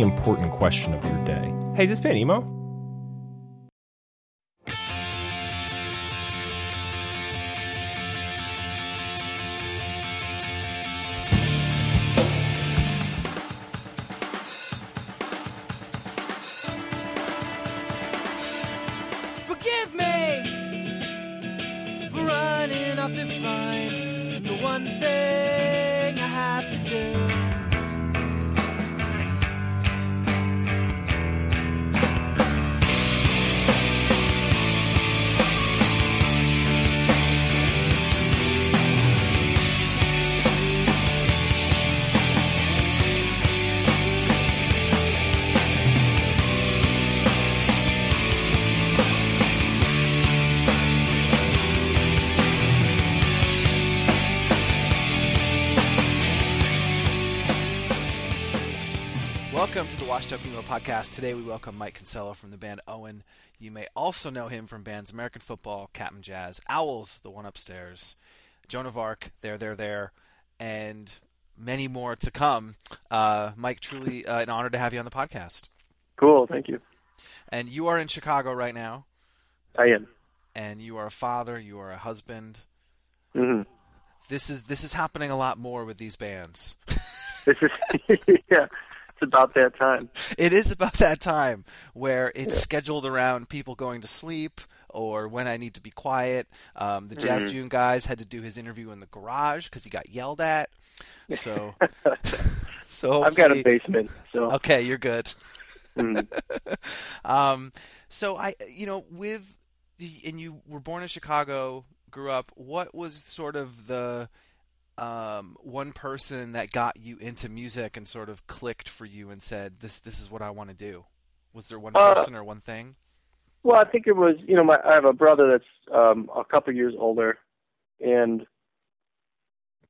important question of your day. Hey, is this band emo? Today we welcome Mike Kinsella from the band Owen. You may also know him from bands American Football, Cap'n Jazz, Owls, the one upstairs, Joan of Arc, Their, They're, There, and many more to come. Uh, Mike, truly uh, an honor to have you on the podcast. Cool, thank you. And you are in Chicago right now, I am. and you are a father, you are a husband. hmm This is this is happening a lot more with these bands. This is yeah. It's about that time. It is about that time where it's scheduled around people going to sleep or when I need to be quiet. Um, the Jazz Mhm. June guys had to do his interview in the garage because he got yelled at. So, so I've got a basement, so Okay, you're good. mm. Um, so I, you know, with and you were born in Chicago, grew up. What was sort of the um, one person that got you into music and sort of clicked for you and said, "This, this is what I want to do"? Was there one Uh, person or one thing? well, I think it was you know my I have a brother that's um a couple years older, and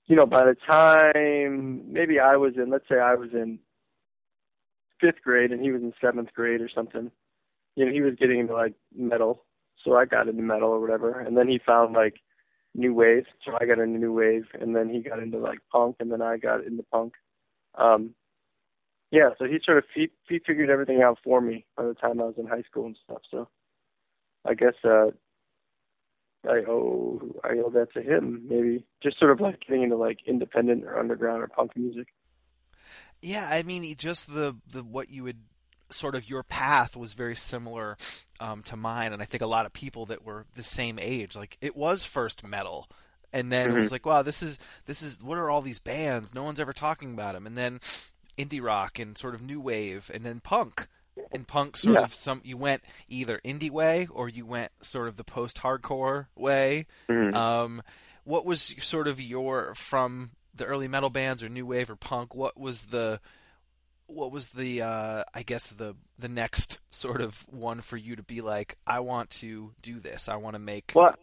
you know by the time maybe I was in let's say I was in fifth grade and he was in seventh grade or something, you know he was getting into like metal, so I got into metal or whatever, and then he found like new wave, so I got into new wave, and then he got into like punk, and then I got into punk. Um, yeah, so he sort of he, he figured everything out for me by the time I was in high school and stuff. So I guess uh, I owe I owe that to him. Maybe just sort of like getting into like independent or underground or punk music. Yeah, I mean, just the the what you would sort of your path was very similar um, to mine, and I think a lot of people that were the same age, like it was first metal, and then it was like, wow, this is this is what are all these bands? No one's ever talking about them, and then indie rock and sort of new wave, and then punk. And punk sort Yeah. of some you went either indie way or you went sort of the post hardcore way. Mhm. Um, what was sort of your from the early metal bands or new wave or punk? What was the what was the uh, I guess the the next sort of one for you to be like, I want to do this. I want to make. Well,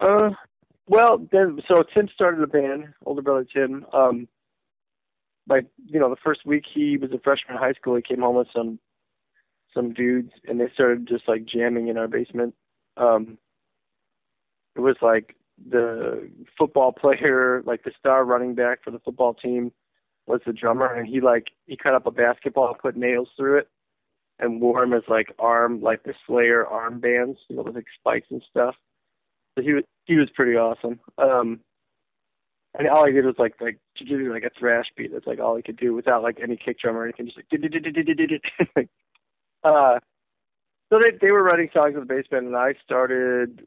uh, well, then so Tim started a band, older brother Tim. Um, like you know, the first week he was a freshman in high school, he came home with some some dudes, and they started just like jamming in our basement. Um, it was like the football player, like the star running back for the football team, was the drummer, and he like he cut up a basketball and put nails through it, and wore them as like arm, like the Slayer armbands, you know, with like spikes and stuff. So he was he was pretty awesome. Um, and all he did was like like to you like a thrash beat. That's like all he could do without like any kick drum or anything. Just like uh, so they they were writing songs in the basement, and I started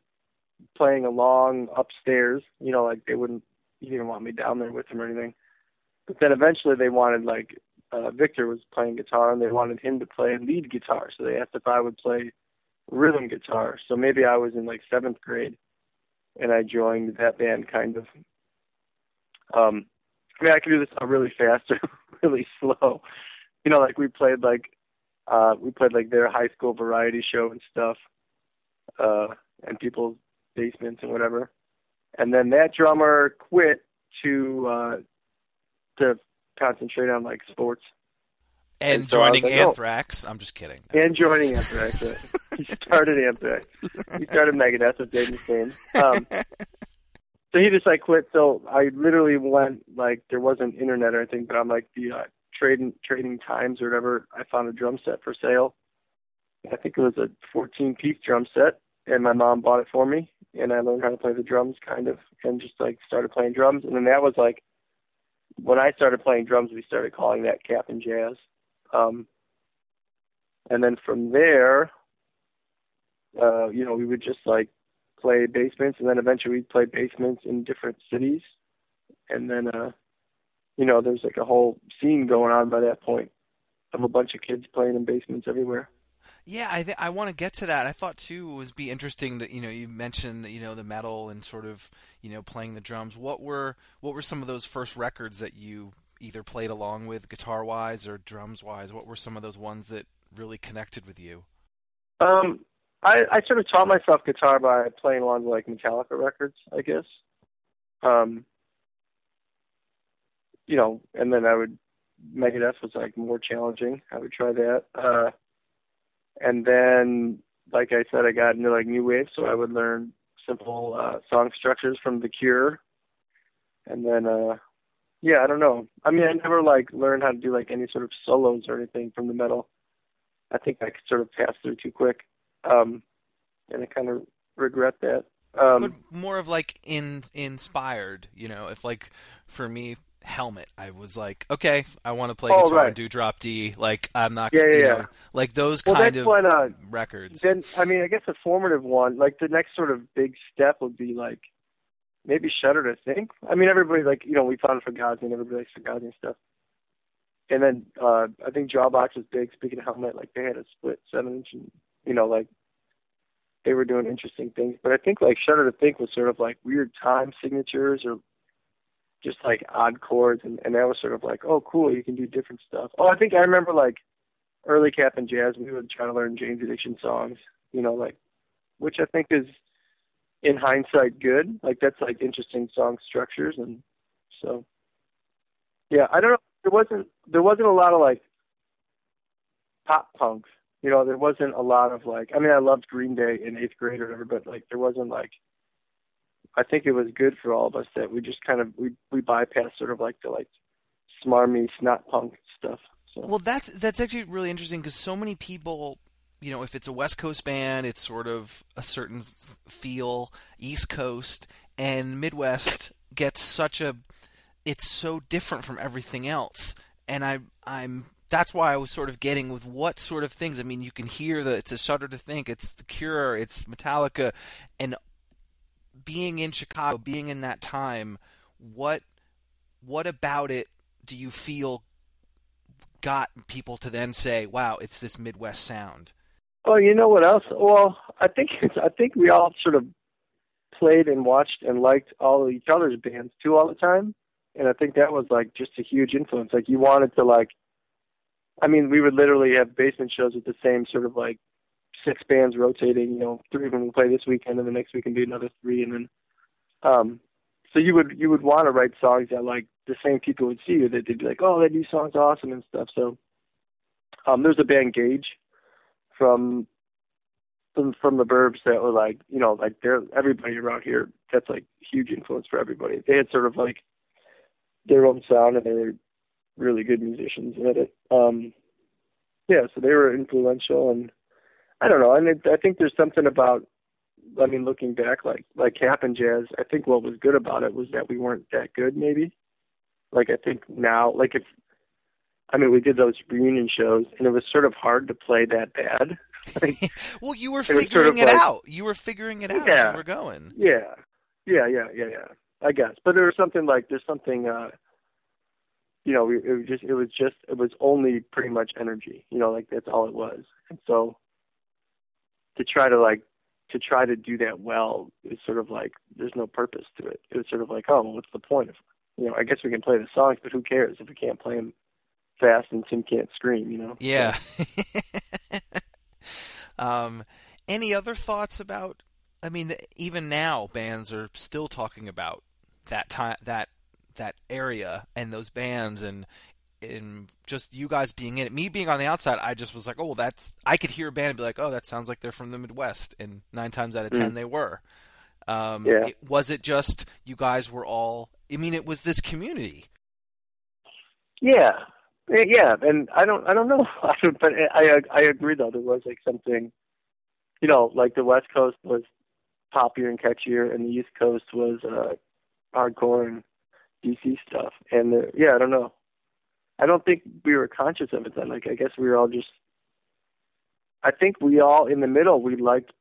playing along upstairs. You know, like they wouldn't he didn't want me down there with them or anything. But then eventually they wanted like uh, Victor was playing guitar and they wanted him to play lead guitar. So they asked if I would play rhythm guitar. So maybe I was in like seventh grade and I joined that band kind of. Um, I mean, I can do this really fast or really slow. You know, like we played like uh we played like their high school variety show and stuff, uh, and people's basements and whatever. And then that drummer quit to uh to concentrate on like sports And, And so I was joining like, oh. Anthrax. I'm just kidding. and joining Anthrax. He started Anthrax. He started Megadeth with Dave Mustaine. Um, so he just like quit. So I literally went like there wasn't internet or anything, but I'm like the uh, trading trading times or whatever. I found a drum set for sale. I think it was a 14 piece drum set, and my mom bought it for me, and I learned how to play the drums kind of, and just like started playing drums. And then that was like when I started playing drums, we started calling that Cap'n Jazz. Um, and then from there, uh, you know, we would just like play basements, and then eventually we'd play basements in different cities, and then, uh, you know, there's like a whole scene going on by that point of a bunch of kids playing in basements everywhere. Yeah, I th- I want to get to that. I thought too it was be interesting that you know you mentioned you know the metal and sort of you know playing the drums. What were what were some of those first records that you either played along with guitar wise or drums wise? What were some of those ones that really connected with you? Um, I, I sort of taught myself guitar by playing along with like Metallica records, I guess. Um, you know, and then I would Megadeth was like more challenging. I would try that. Uh, and then, like I said, I got into like new wave, so I would learn simple uh, song structures from The Cure. And then, uh, yeah, I don't know. I mean, I never like learned how to do like any sort of solos or anything from the metal. I think I could sort of pass through too quick, um, and I kind of regret that. Um, but more of like in inspired, you know, if like for me helmet i was like okay i want to play Oh, guitar right. and do drop d like i'm not Yeah, yeah, you yeah. like those Well, kind of when, uh, records then I mean, I guess a formative one, like the next sort of big step would be like maybe Shudder to Think. I mean, everybody like you know we found Fugazi and everybody likes Fugazi and stuff. And then uh I think Jawbox was big. Speaking of helmet, like they had a split seven inch, and you know like they were doing interesting things. But I think like Shudder to Think was sort of like weird time signatures or just like odd chords, and and that was sort of like oh cool, you can do different stuff. Oh, I think I remember like early Cap'n Jazz, we would try to learn Jane's Addiction songs, you know, like, which I think is, in hindsight, good. Like that's like interesting song structures, and so, yeah, I don't know. There wasn't there wasn't a lot of like pop punk, you know. There wasn't a lot of like. I mean, I loved Green Day in eighth grade or whatever, but like there wasn't like. I think it was good for all of us that we just kind of we we bypassed sort of like the like smarmy snot punk stuff. So. Well, that's that's actually really interesting because so many people, you know, if it's a West Coast band, it's sort of a certain feel. East Coast and Midwest gets such a, it's so different from everything else, and I I'm that's why I was sort of getting with what sort of things. I mean, you can hear that it's a shudder to think. It's The Cure, it's Metallica, and being in Chicago, being in that time, what what about it do you feel got people to then say, "Wow, it's this Midwest sound"? Oh, you know what else? Well, I think it's, I think we all sort of played and watched and liked all of each other's bands too all the time, and I think that was like just a huge influence. Like you wanted to like, I mean, we would literally have basement shows with the same sort of like six bands rotating. You know, three of them will play this weekend, and the next weekend be another three, and then, um, so you would you would want to write songs that like the same people would see you that they'd be like, oh, that new song's awesome and stuff. So, um, there's a band Gage from from from the Burbs that were like, you know, like they're everybody around here. That's like huge influence for everybody. They had sort of like their own sound, and they were really good musicians at it. Um, yeah, so they were influential, and I don't know. I mean, I think there's something about. I mean, looking back, like like Cap'n Jazz, I think what was good about it was that we weren't that good, maybe. Like I think now, like if I mean, we did those reunion shows, and it was sort of hard to play that bad. Like, well, you were it figuring sort of it like- out. You were figuring it out as Yeah. you were going. yeah, yeah, yeah, yeah, yeah. I guess, but there was something like there's something. uh you know, we- it was just, it was just, it was only pretty much energy, you know, like that's all it was. And so to try to like, to try to do that well is sort of like, there's no purpose to it. It was sort of like, oh, what's the point of, you know, I guess we can play the songs, but who cares if we can't play them fast and Tim can't scream, you know? Yeah. um, any other thoughts about? I mean, even now, bands are still talking about that time, that that area, and those bands, and and just you guys being in it. Me being on the outside, I just was like, oh, well, that's. I could hear a band and be like, oh, that sounds like they're from the Midwest, and nine times out of ten, Mm. they were. Um, Yeah. it, was it just you guys were all? I mean, it was this community. Yeah, yeah, and I don't, I don't know, I don't, but I, I agree though. There was like something, you know, like the West Coast was poppier and catchier, and the East Coast was uh, hardcore and DC stuff. And uh, yeah, I don't know. I don't think we were conscious of it then. Like I guess we were all just. I think we all in the middle. We liked.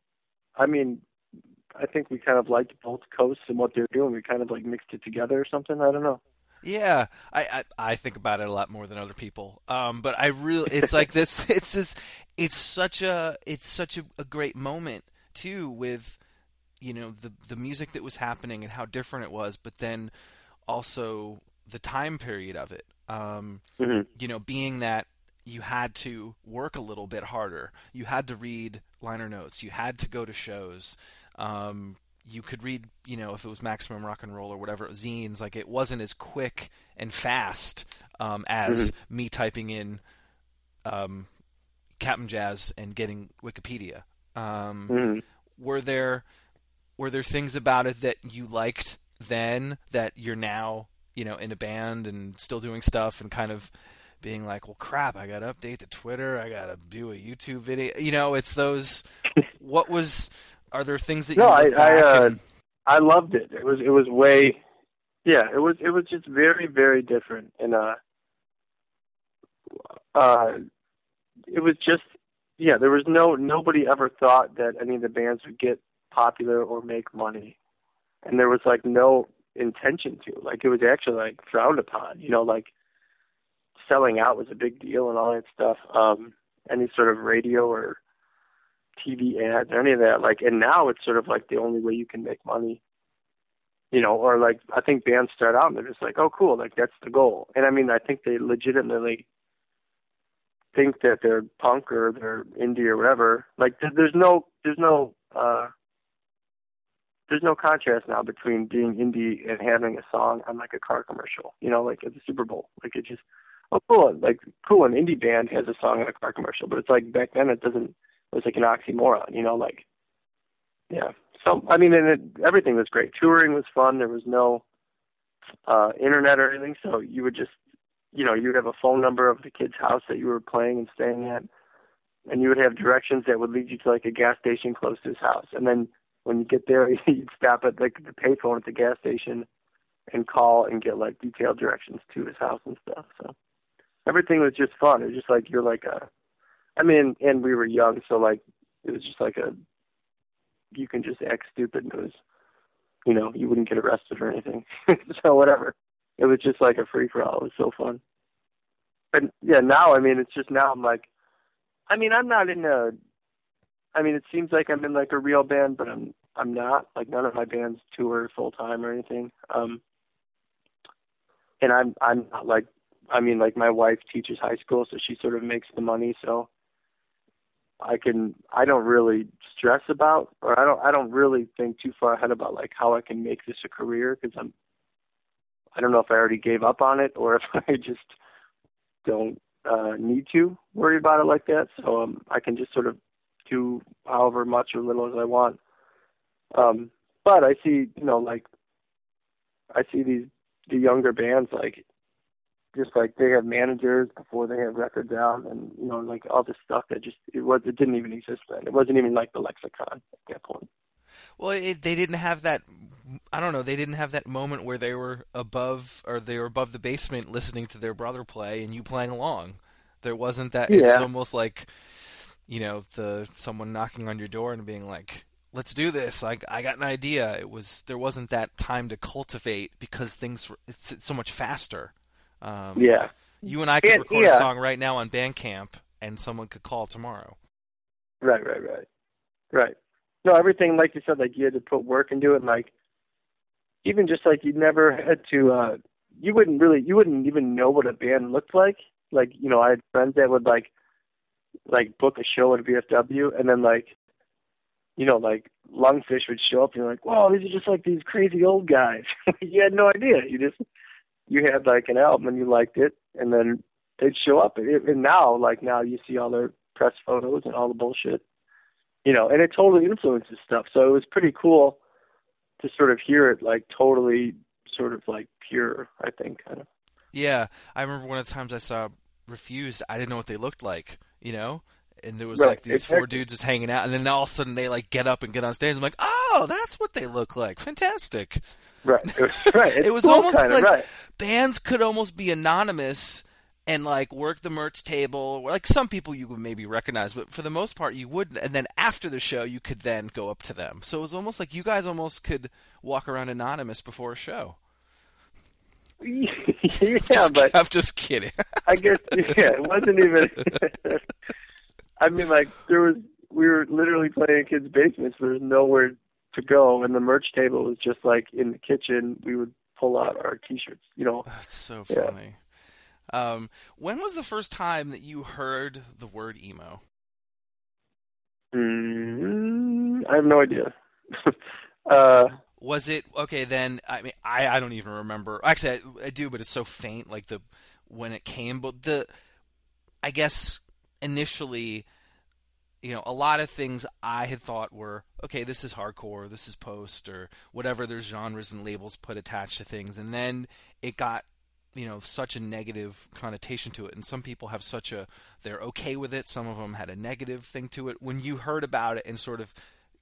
I mean, I think we kind of liked both coasts and what they're doing. We kind of like mixed it together or something. I don't know. Yeah, I, I I think about it a lot more than other people. Um, but I really, it's like this. It's this. It's such a. It's such a, a great moment too with, you know, the the music that was happening and how different it was, but then also the time period of it. Um, hmm you know, being that you had to work a little bit harder, you had to read liner notes, you had to go to shows. Um, you could read, you know, if it was Maximum Rock and Roll or whatever zines, like it wasn't as quick and fast um, as me typing in um, Cap'n Jazz and getting Wikipedia. Um, hmm were there were there things about it that you liked then that you're now you know in a band and still doing stuff and kind of being like well crap i gotta update the twitter i gotta do a youtube video you know it's those what was are there things that No, you I, I, uh, and, I loved it. It was, it was way, yeah, it was, it was just very, very different. And, uh, uh, it was just, yeah, there was no, nobody ever thought that any of the bands would get popular or make money. And there was like no intention to, like, it was actually like frowned upon, you know, like selling out was a big deal and all that stuff. Um, any sort of radio or TV ads or any of that. Like, and now it's sort of like the only way you can make money. You know, or like I think bands start out and they're just like, oh, cool, like that's the goal. And I mean, I think they legitimately think that they're punk or they're indie or whatever. Like, there's no, there's no, uh, there's no contrast now between being indie and having a song on like a car commercial. You know, like at the Super Bowl. Like it just, oh, cool, like cool. An indie band has a song on a car commercial, but it's like back then it doesn't it was like an oxymoron, you know, like yeah. So I mean, and it, everything was great. Touring was fun. There was no uh internet or anything, so you would just, you know, you would have a phone number of the kid's house that you were playing and staying at, and you would have directions that would lead you to like a gas station close to his house. And then when you get there, you'd stop at like the payphone at the gas station and call and get like detailed directions to his house and stuff. So everything was just fun. It was just like you're like a I mean, and we were young, so like it was just like a you can just act stupid and it was you know, you wouldn't get arrested or anything. so whatever. It was just like a free for all. It was so fun. And yeah, now I mean it's just now I'm like I mean I'm not in a I mean it seems like I'm in like a real band, but I'm I'm not. Like none of my bands tour full time or anything. Um and I'm I'm not like I mean like my wife teaches high school so she sort of makes the money so I can I don't really stress about or I don't I don't really think too far ahead about like how I can make this a career because I'm I don't know if I already gave up on it or if I just don't uh need to worry about it like that so um I can just sort of do however much or little as I want. Um but I see you know like I see these the younger bands like just like they have managers before they have records out and you know like all this stuff that just it was it didn't even exist then. It wasn't even like the lexicon at that point. Well it, they didn't have that i don't know they didn't have that moment where they were above or they were above the basement listening to their brother play and you playing along. There wasn't that it's almost like you know the someone knocking on your door and being like let's do this like i got an idea it was there wasn't that time to cultivate because things were it's, it's so much faster um, Yeah. you and i could And- record a song right now on bandcamp and someone could call tomorrow Right, right, right. Right. No, everything like you said, like you had to put work into it like even just like you never had to uh you wouldn't really you wouldn't even know what a band looked like. Like, you know, I had friends that would like like book a show at VFW and then like you know, like Lungfish would show up and you're like, Wow, these are just like these crazy old guys. you had no idea. You just you had like an album and you liked it and then they'd show up. And now like now you see all their press photos and all the bullshit you know and it totally influences stuff. So it was pretty cool to sort of hear it like totally sort of like pure i think kind of. Yeah. I remember one of the times i saw refused i didn't know what they looked like you know and there was Right, like these four dudes just hanging out and then all of a sudden they like get up and get on stage i'm like oh that's what they look like fantastic right it was, right it was almost like right bands could almost be anonymous and like work the merch table. Like some people you would maybe recognize, but for the most part you wouldn't. And then after the show, you could then go up to them. So it was almost like you guys almost could walk around anonymous before a show. Yeah Just- but I'm just kidding. i guess yeah it wasn't even i mean like there was we were literally playing in kids basements there was nowhere to go and the merch table was just like in the kitchen we would pull out our t-shirts you know That's so Yeah. funny. Um, when was the first time that you heard the word emo? mm, i have no idea uh Was it okay then? I mean, I I don't even remember. Actually, I, I do, but it's so faint. Like the when it came, but the I guess initially, you know, a lot of things I had thought were okay. This is hardcore. This is post or whatever. There's genres and labels put attached to things, and then it got you know such a negative connotation to it and some people have such a they're okay with it some of them had a negative thing to it when you heard about it and sort of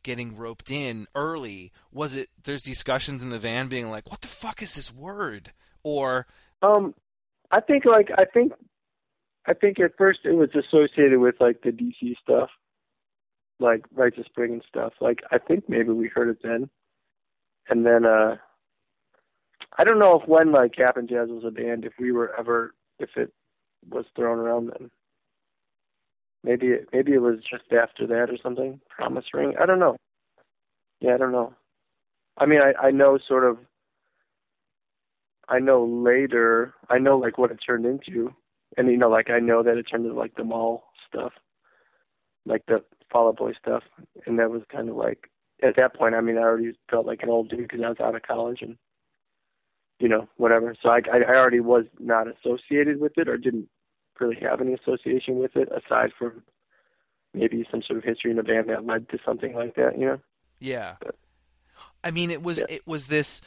getting roped in early was it there's discussions in the van being like what the fuck is this word or Um, I think like I think I think at first it was associated with like the DC stuff, like Rites of Spring and stuff. Like I think maybe we heard it then, and then uh, I don't know if when like Cap'n Jazz was a band, if we were ever if it was thrown around then. Maybe it maybe it was just after that or something. Promise Ring. I don't know. Yeah, I don't know. I mean, I I know sort of I know later, I know like what it turned into, and you know, like I know that it turned into like the mall stuff, like the Fall Out Boy stuff, and that was kind of like at that point. I mean, I already felt like an old dude because I was out of college and you know whatever. So I I I already was not associated with it or didn't really have any association with it aside from maybe some sort of history in the band that led to something like that. You know. Yeah. I mean, it was Yeah. it was this.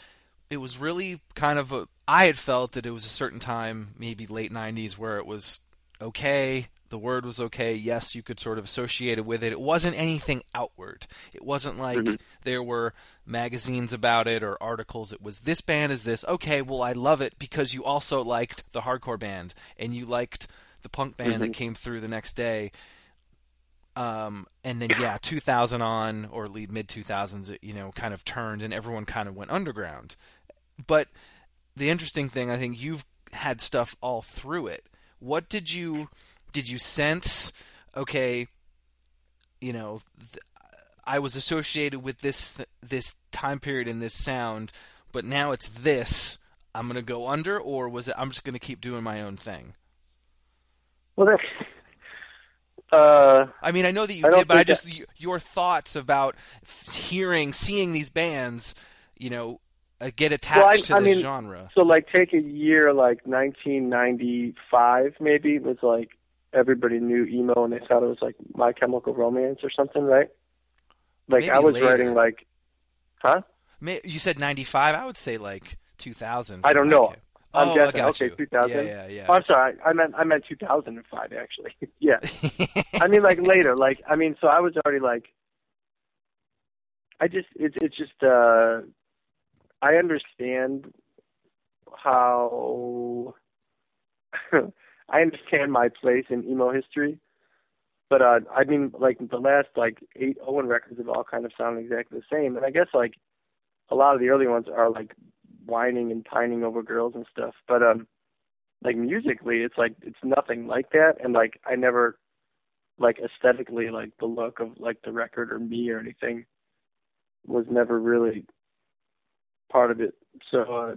It was really kind of a. I had felt that it was a certain time, maybe late '90s, where it was okay. The word was okay. Yes, you could sort of associate it with it. It wasn't anything outward. It wasn't like Mhm. there were magazines about it or articles. It was this band is this. Okay, well, I love it because you also liked the hardcore band and you liked the punk band that Mhm. came through the next day um, and then yeah, 2000 on or lead mid 2000s, it, you know, kind of turned and everyone kind of went underground. But the interesting thing, I think you've had stuff all through it. What did you did you sense? Okay, you know, th- I was associated with this this time period and this sound, but now it's this. I'm gonna go under, or was it? I'm just gonna keep doing my own thing. Well, that. Uh, I mean, I know that you I did, but I just y your thoughts about hearing, seeing these bands, you know, uh, get attached to I this mean, genre. So like take a year like 1995 maybe was like everybody knew emo and they thought it was like My Chemical Romance or something, right? Like Maybe I was later. writing like, huh? You said '95. I would say like 2000. I don't know. I'm oh, guessing. Okay, you. 2000. Yeah, yeah, yeah. Oh, I'm sorry. I meant I meant 2005 actually. yeah. I mean like later. Like I mean so I was already like I just it's it's just uh I understand how I understand my place in emo history, but uh, I mean, like the last like eight Owen records have all kind of sounded exactly the same, and I guess like a lot of the early ones are like whining and pining over girls and stuff. But um, like musically, it's like it's nothing like that, and like I never like aesthetically like the look of like the record or me or anything was never really part of it. So uh,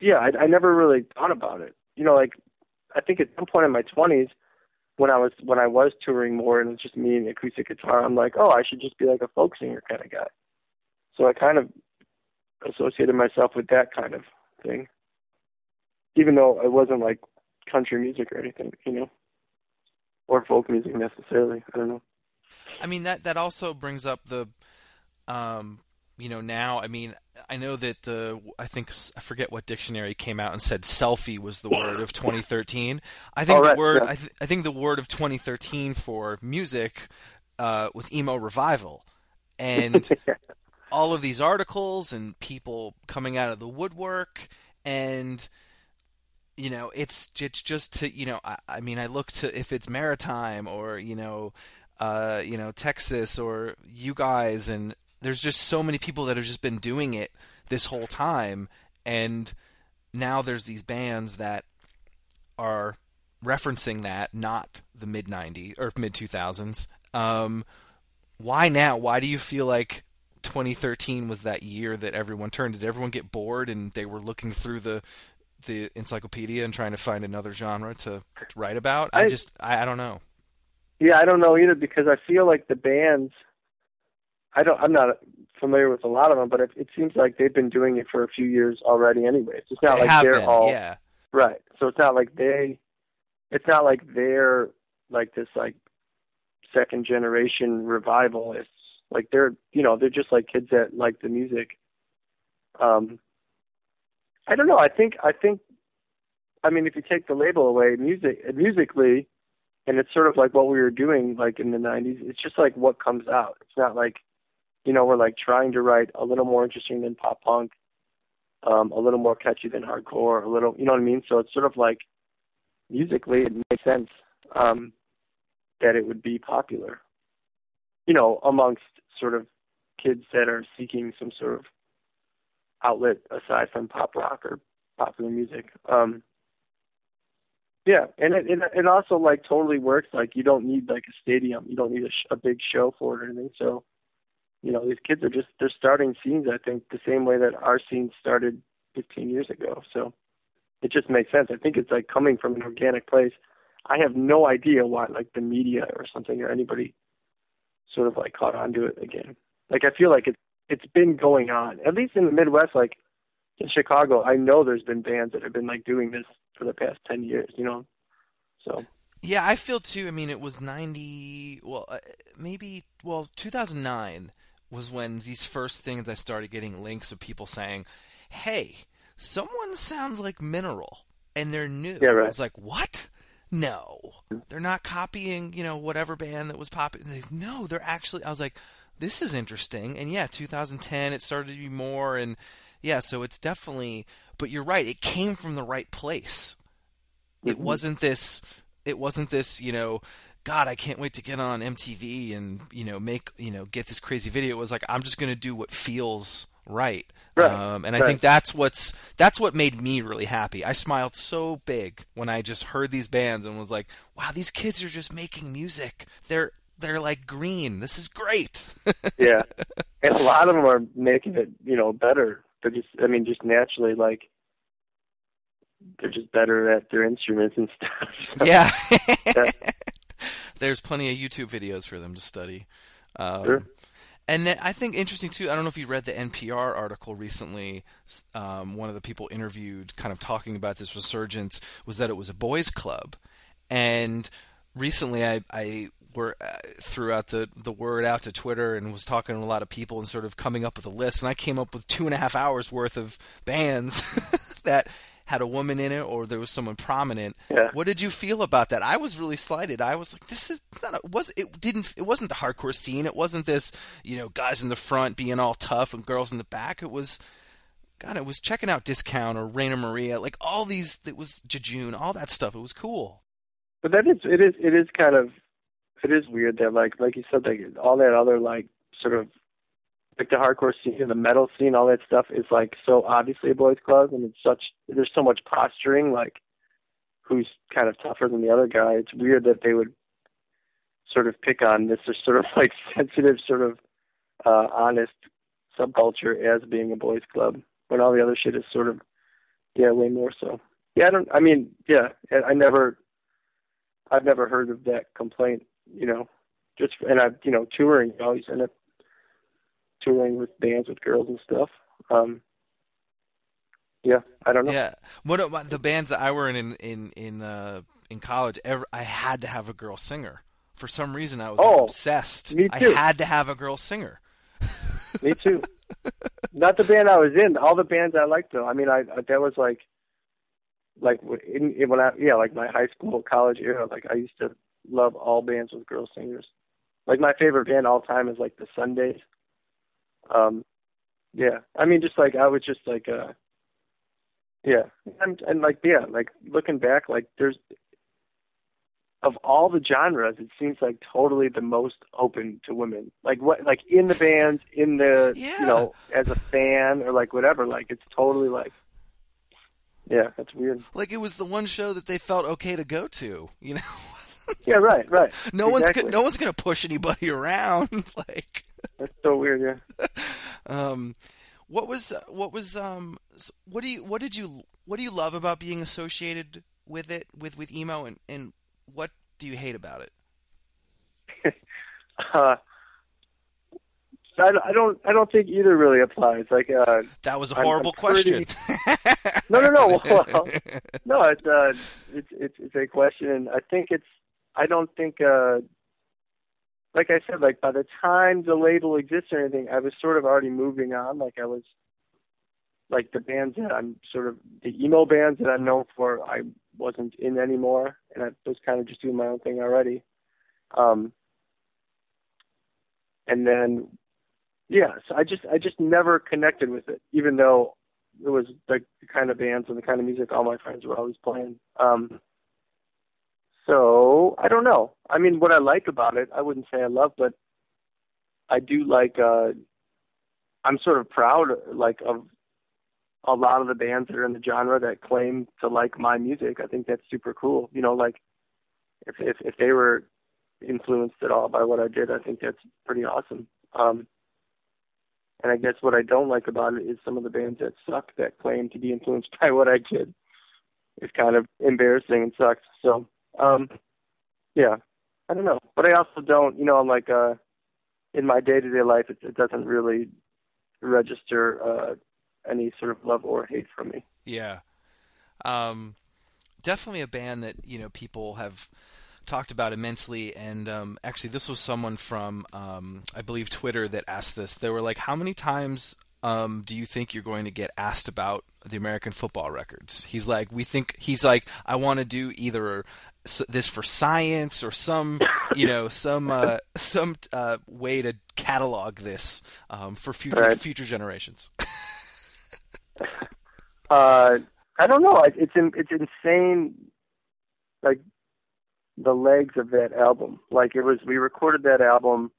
yeah, I, I never really thought about it. You know, like I think at some point in my twenties, when I was when I was touring more and it was just me and the acoustic guitar, I'm like, oh, I should just be like a folk singer kind of guy. So I kind of associated myself with that kind of thing, even though it wasn't like country music or anything, you know, or folk music necessarily. I don't know. I mean that that also brings up the, um, you know, now I mean I know that the I think I forget what dictionary came out and said selfie was the word of 2013. I think right, the word yeah. I, th- I think the word of 2013 for music uh, was emo revival, and all of these articles and people coming out of the woodwork and you know it's it's just to you know I, I mean I look to if it's maritime or you know uh you know Texas or you guys and there's just so many people that have just been doing it this whole time and now there's these bands that are referencing that not the mid 90s or mid 2000s um why now why do you feel like 2013 was that year that everyone turned. Did everyone get bored and they were looking through the the encyclopedia and trying to find another genre to, to write about? I, I- just I, I don't know. Yeah, I don't know either because I feel like the bands. I don't. I'm not familiar with a lot of them, but it, it seems like they've been doing it for a few years already. Anyways, it's not they like they're been, all yeah. right. So it's not like they. It's not like they're like this like second generation revivalists. Like they're you know they're just like kids that like the music. Um. I don't know. I think I think. I mean, if you take the label away, music musically, and it's sort of like what we were doing like in the 90s it's just like what comes out it's not like you know we're like trying to write a little more interesting than pop punk um a little more catchy than hardcore a little you know what i mean so it's sort of like musically it makes sense um that it would be popular you know amongst sort of kids that are seeking some sort of outlet aside from pop rock or popular music um yeah, and it, it it also like totally works. Like you don't need like a stadium, you don't need a, sh- a big show for it or anything. So, you know, these kids are just they're starting scenes. I think the same way that our scene started 15 years ago. So, it just makes sense. I think it's like coming from an organic place. I have no idea why like the media or something or anybody sort of like caught on to it again. Like I feel like it's it's been going on at least in the Midwest. Like in Chicago, I know there's been bands that have been like doing this for the past ten years. You know, so Yeah, I feel too. I mean, it was 90, well, uh, maybe, well, 2009 was when these first things I started getting links of people saying, hey, someone sounds like Mineral, and they're new. Yeah, right. I was like, what? No. They're not copying, you know, whatever band that was popping. They, no, they're actually, I was like, this is interesting. And yeah, 2010, it started to be more, and yeah, so it's definitely, but you're right, it came from the right place. It mm-hmm. wasn't this it wasn't this, you know, God, I can't wait to get on MTV and, you know, make, you know, get this crazy video. It was like I'm just going to do what feels right. Right, Um, and I think that's what's that's what made me really happy. I smiled so big when I just heard these bands and was like, "Wow, these kids are just making music. They're they're like green. This is great." yeah, and a lot of them are making it, you know, better. They're just, I mean, just naturally like they're just better at their instruments and stuff. yeah. Yeah. There's plenty of YouTube videos for them to study. Um, Sure. And I think interesting too. I don't know if you read the NPR article recently. Um, one of the people interviewed, kind of talking about this resurgence, was that it was a boys' club, and recently I, I were uh, threw out the the word out to Twitter and was talking to a lot of people and sort of coming up with a list, and I came up with two and a half hours worth of bands that had a woman in it or there was someone prominent. Yeah. What did you feel about that? I was really slighted. I was like, this is not a, was it didn't it wasn't the hardcore scene. It wasn't this you know guys in the front being all tough and girls in the back. It was God. It was checking out Discount or Rainer Maria, like all these. It was Jejune, all that stuff. It was cool. But that is, it is, it is kind of it is weird that like like you said like all that other like sort of like the hardcore scene, and the metal scene, all that stuff is like so obviously a boys' club, and it's such there's so much posturing, like who's kind of tougher than the other guy. It's weird that they would sort of pick on this sort of like sensitive, sort of uh, honest subculture as being a boys' club, when all the other shit is sort of yeah way more so. Yeah, I don't. I mean, yeah, I never, I've never heard of that complaint. You know, just and I, you know, touring, always end up touring with bands with girls and stuff. Um, yeah, I don't know. Yeah, one of my, the bands that I were in in in in, uh, in college, ever, I had to have a girl singer. For some reason, I was like, Oh, obsessed. me too. I had to have a girl singer. Me too. Not the band I was in. All the bands I liked though. I mean, I, I that was like, like in, in when I yeah, like my high school, college era. Like I used to love all bands with girl singers. Like my favorite band all time is like the Sundays. Um, yeah. I mean, just like I was just like uh, yeah, and and like yeah, like looking back, like there's of all the genres, it seems like totally the most open to women. Like what, like in the bands, in the, Yeah. you know, as a fan or like whatever. Like it's totally like, yeah, that's weird. Like it was the one show that they felt okay to go to. You know, Yeah, right, right. no one's exactly. go- no one's gonna push anybody around. like, That's so weird. Yeah. um, what was what was um what do you what did you what do you love about being associated with it with with emo and and what do you hate about it? Uh, I, I don't, I don't think either really applies. Like, uh, That was a I'm- horrible I'm pretty- question. no, no, no. Well, no, it's uh, it's it's it's a question, and I think it's. I don't think, uh, like I said, like by the time the label exists or anything, I was sort of already moving on. Like I was, like the bands that I'm sort of the emo bands that I'm known for, I wasn't in anymore, and I was kind of just doing my own thing already. Um, and then, yeah, so I just I just never connected with it, even though it was like the kind of bands and the kind of music all my friends were always playing. Um, so I don't know. I mean, what I like about it, I wouldn't say I love, but I do like. uh I'm sort of proud, like of a lot of the bands that are in the genre that claim to like my music. I think that's super cool. You know, like if if if they were influenced at all by what I did, I think that's pretty awesome. Um, and I guess what I don't like about it is some of the bands that suck that claim to be influenced by what I did. It's kind of embarrassing and sucks. So, um, yeah, I don't know. But I also don't, you know, I'm like, uh, in my day to day life, it, it doesn't really register, uh, any sort of love or hate from me. Yeah. Um, definitely a band that, you know, people have talked about immensely. And um, actually, this was someone from, um, I believe, Twitter that asked this. They were like, How many times um, do you think you're going to get asked about the American football records? He's like, We think, he's like, I want to do either this for science or some, you know, some uh, some uh, way to catalog this um, for future Right. future generations. Uh, I don't know. It's in, it's insane. Like the legs of that album. Like it was. We recorded that album.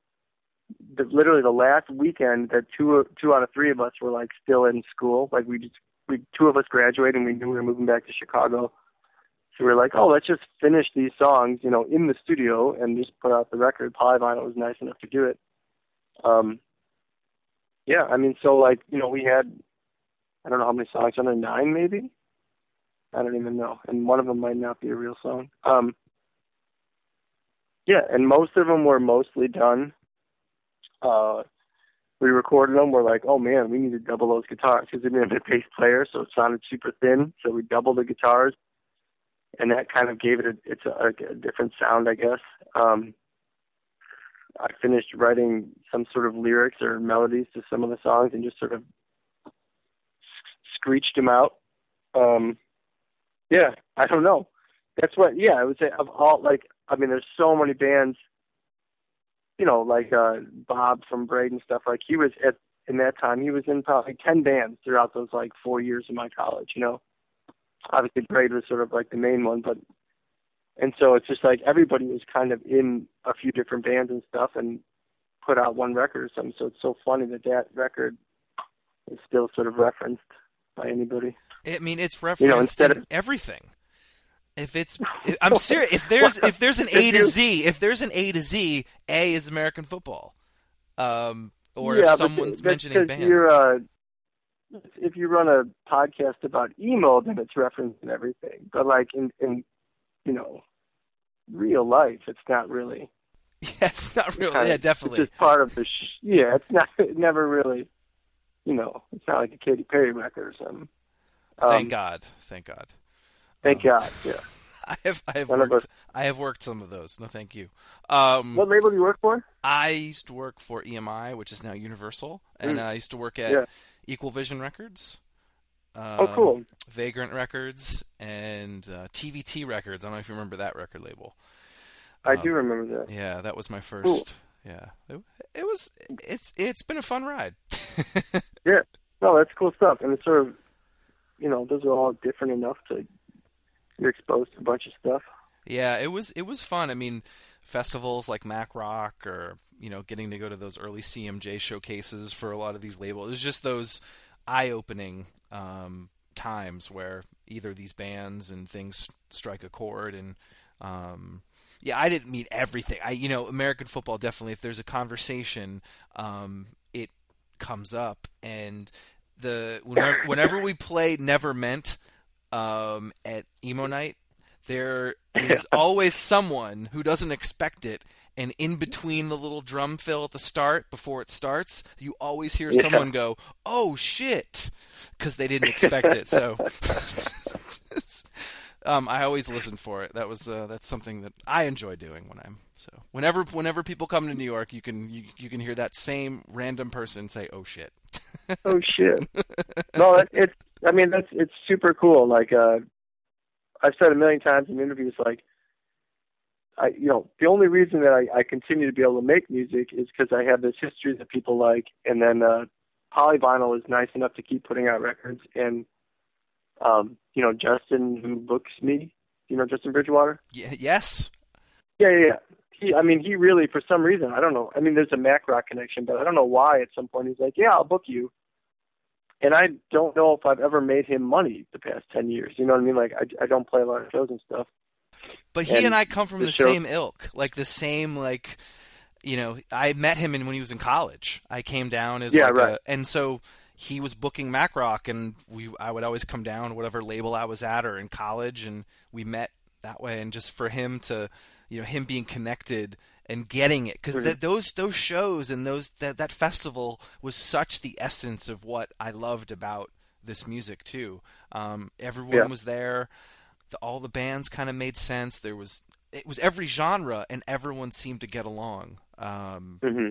The, literally the last weekend that two two out of three of us were like still in school. Like we just we two of us graduated and we knew we were moving back to Chicago. So we were like, oh, let's just finish these songs, you know, in the studio and just put out the record. Polyvinyl was nice enough to do it. Um, yeah, I mean, so like, you know, we had I don't know how many songs, under nine maybe. I don't even know, and one of them might not be a real song. Um, yeah, and most of them were mostly done. Uh, we recorded them. We're like, oh man, we need to double those guitars because we didn't have a bass player, so it sounded super thin. So we doubled the guitars, and that kind of gave it a it's a, a different sound, I guess. Um, I finished writing some sort of lyrics or melodies to some of the songs, and just sort of screeched them out. Um, yeah, I don't know. That's what. Yeah, I would say of all like. I mean, there's so many bands. You know, like uh Bob from Braid and stuff. Like he was at in that time. He was in probably ten bands throughout those like four years of my college. You know, obviously Braid was sort of like the main one, but and so it's just like everybody was kind of in a few different bands and stuff, and put out one record or something. So it's so funny that that record is still sort of referenced by anybody. I mean, it's referenced You know, instead in of- everything. If it's, if- I'm serious. If there's if there's an A to Z, if there's an A to Z, A is American football. Um, or yeah, if someone's mentioning bands. You're, uh, if you run a podcast about emo, then it's referenced in everything. But like in in you know real life, it's not really. Yeah, it's not real. kinda- Yeah, definitely. It's just part of the. Sh- yeah, it's not. It never really. You know, it's not like a Katy Perry record or something. Um, Thank God. Thank God. Thank Um, God. Yeah. I have I have None worked I have worked some of those. No, thank you. Um, What label do you work for? I used to work for EMI, which is now Universal, and Mm. I used to work at Yeah. Equal Vision Records. Oh, um, cool. Vagrant Records and uh, TVT Records. I don't know if you remember that record label. I Um, do remember that. Yeah, that was my first. Yeah, it, it was. It's it's been a fun ride. Yeah. No, that's cool stuff, and it's sort of, you know, those are all different enough to you're exposed to a bunch of stuff. yeah, it was it was fun. I mean, festivals like Mac Rock, or you know, getting to go to those early CMJ showcases for a lot of these labels. It was just those eye-opening um, times where either these bands and things strike a chord and. Um, yeah, I didn't mean everything. I, you know, American football definitely. If there's a conversation, um, it comes up, and the whenever, whenever we play Never Meant um, at emo night, there is always someone who doesn't expect it, and in between the little drum fill at the start before it starts, you always hear Yeah. someone go, "Oh shit," because they didn't expect it. So. Um, I always listen for it. That was uh, that's something that I enjoy doing when I'm so. Whenever whenever people come to New York, you can you, you can hear that same random person say, "Oh shit." Oh shit. no, it, it's. I mean, that's it's super cool. Like, uh, I've said a million times in interviews, like, I, you know, the only reason that I, I continue to be able to make music is because I have this history that people like, and then uh, Polyvinyl is nice enough to keep putting out records, and um, you know, Justin who books me, you know, Justin Bridgewater. Yeah. yes. Yeah, yeah, yeah. He, I mean, he really, for some reason, I don't know. I mean, there's a Mac Rock connection, but I don't know why. At some point, he's like, "Yeah, I'll book you," and I don't know if I've ever made him money the past ten years. You know what I mean? Like, I, I don't play a lot of shows and stuff. But he And and I come from the the, same ilk, like the same like you know, I met him in when he was in college. I came down as Yeah, like right. a, and so he was booking Mac Rock and we I would always come down whatever label I was at or in college and we met that way and just for him to you know him being connected and getting it because Mhm. those those shows and those that that festival was such the essence of what I loved about this music too. Um, everyone Yeah. was there. The, all the bands kind of made sense. There was it was every genre and everyone seemed to get along. Um, hmm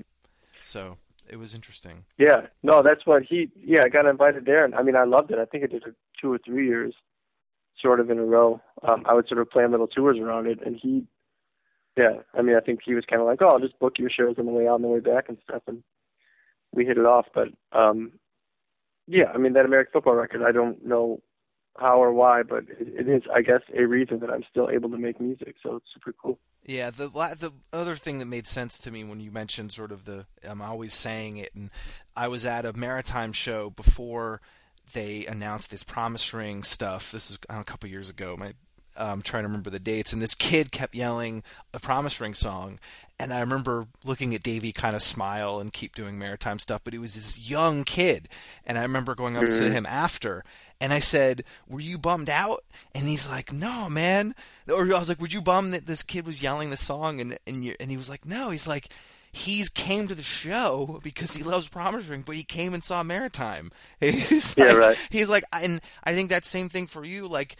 so it was interesting. Yeah, no, that's what he. Yeah, I got invited there, and I mean, I loved it. I think I did two or three years, sort of in a row. Um, I would sort of plan little tours around it, and he. Yeah, I mean, I think he was kind of like, "Oh, I'll just book your shows on the way out and the way back and stuff," and we hit it off. But um, yeah, I mean, that American football record, I don't know how or why, but it, is, I guess, a reason that I'm still able to make music. So it's super cool. Yeah, the the other thing that made sense to me when you mentioned sort of the I'm always saying it, and I was at a maritime show before they announced this promise ring stuff. This is know, a couple years ago. My I'm trying to remember the dates, and this kid kept yelling a promise ring song, and I remember looking at Davey kind of smile and keep doing maritime stuff, but he was this young kid, and I remember going up to Mhm. him after, and I said, "Were you bummed out?" And he's like, "No, man." Or I was like, "Would you bum that this kid was yelling the song?" And and you, and he was like, "No." He's like, "He's came to the show because he loves Promise Ring, but he came and saw Maritime." He's Yeah, like, right. He's like, and I think that same thing for you. Like,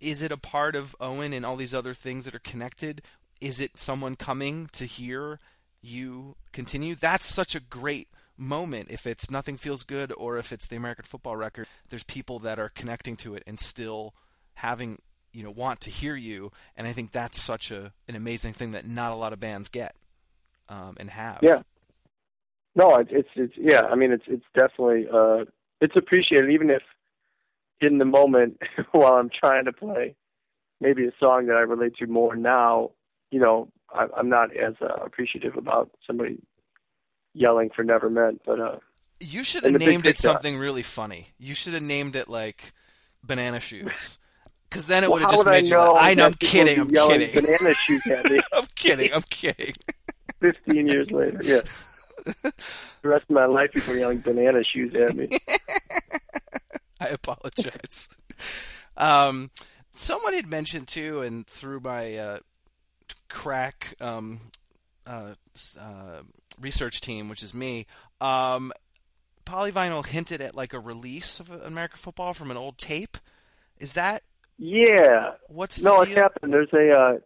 is it a part of Owen and all these other things that are connected? Is it someone coming to hear you continue? That's such a great moment. If it's Nothing Feels Good or if it's the American football record, there's people that are connecting to it and still having, you know, want to hear you. And I think that's such a an amazing thing that not a lot of bands get um, and have. Yeah. No, it, it's it's yeah. I mean, it's it's definitely uh, it's appreciated, even if in the moment while I'm trying to play, maybe a song that I relate to more now, you know, I, I'm not as uh, appreciative about somebody yelling for "Never Meant," but uh, You should have named it something really funny. You should have named it like banana shoes. Because then it well, would have just would I made you. know? I know. I'm kidding. I'm kidding. Banana shoes at me I'm kidding. I'm kidding. 15 years later. Yeah. the rest of my life, people are yelling banana shoes at me. I apologize. um, someone had mentioned too, and through my uh, crack um, uh, uh, research team, which is me, um, Polyvinyl hinted at like a release of American football from an old tape. Is that Yeah. what's the No, it's deal? happened. There's a, uh,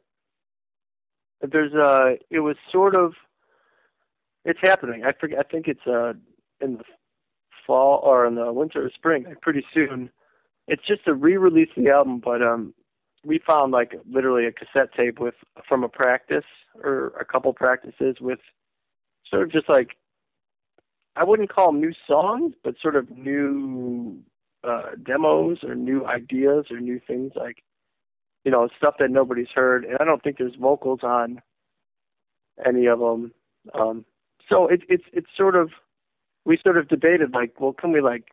there's a, it was sort of, it's happening. I forget, I think it's, uh, in the fall or in the winter or spring, like pretty soon. It's just a re-release the album, but, um, we found like literally a cassette tape with, from a practice or a couple practices with sort of just like, I wouldn't call them new songs, but sort of new, uh, demos or new ideas or new things like, you know, stuff that nobody's heard, and I don't think there's vocals on any of them. Um, so it, it's it's sort of we sort of debated like, well, can we like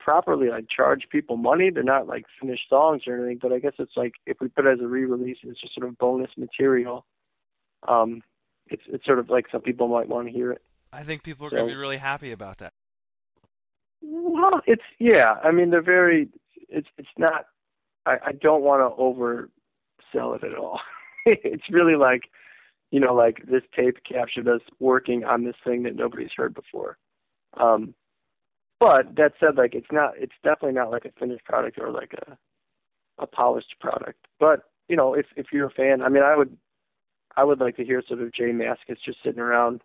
properly like charge people money? They're not like finished songs or anything, but I guess it's like if we put it as a re-release, it's just sort of bonus material. Um, it's it's sort of like some people might want to hear it. I think people are going to be really happy about that. Well, it's yeah. I mean, they're very. It's it's not. I, I don't want to oversell it at all. it's really like, you know, like this tape captured us working on this thing that nobody's heard before. Um, but that said, like it's not. It's definitely not like a finished product or like a a polished product. But you know, if if you're a fan, I mean, I would I would like to hear sort of Jay Mascis just sitting around,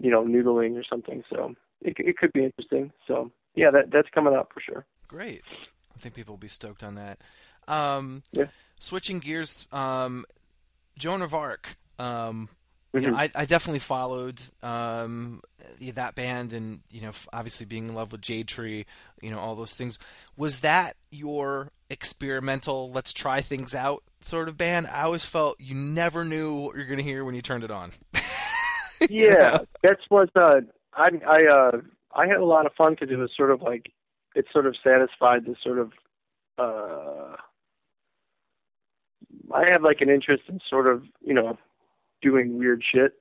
you know, noodling or something. So it it could be interesting. So yeah, that that's coming up for sure. Great. I think people will be stoked on that. Um, Yeah. Switching gears, um, Joan of Arc. Um, you know, Mhm. I, I definitely followed um, that band, and you know, obviously being in love with Jade Tree, you know, all those things. Was that your experimental, let's try things out sort of band? I always felt you never knew what you're going to hear when you turned it on. You yeah, know? that's what uh, I I uh, I had a lot of fun because it was sort of like it sort of satisfied this sort of uh, I have like an interest in sort of you know doing weird shit,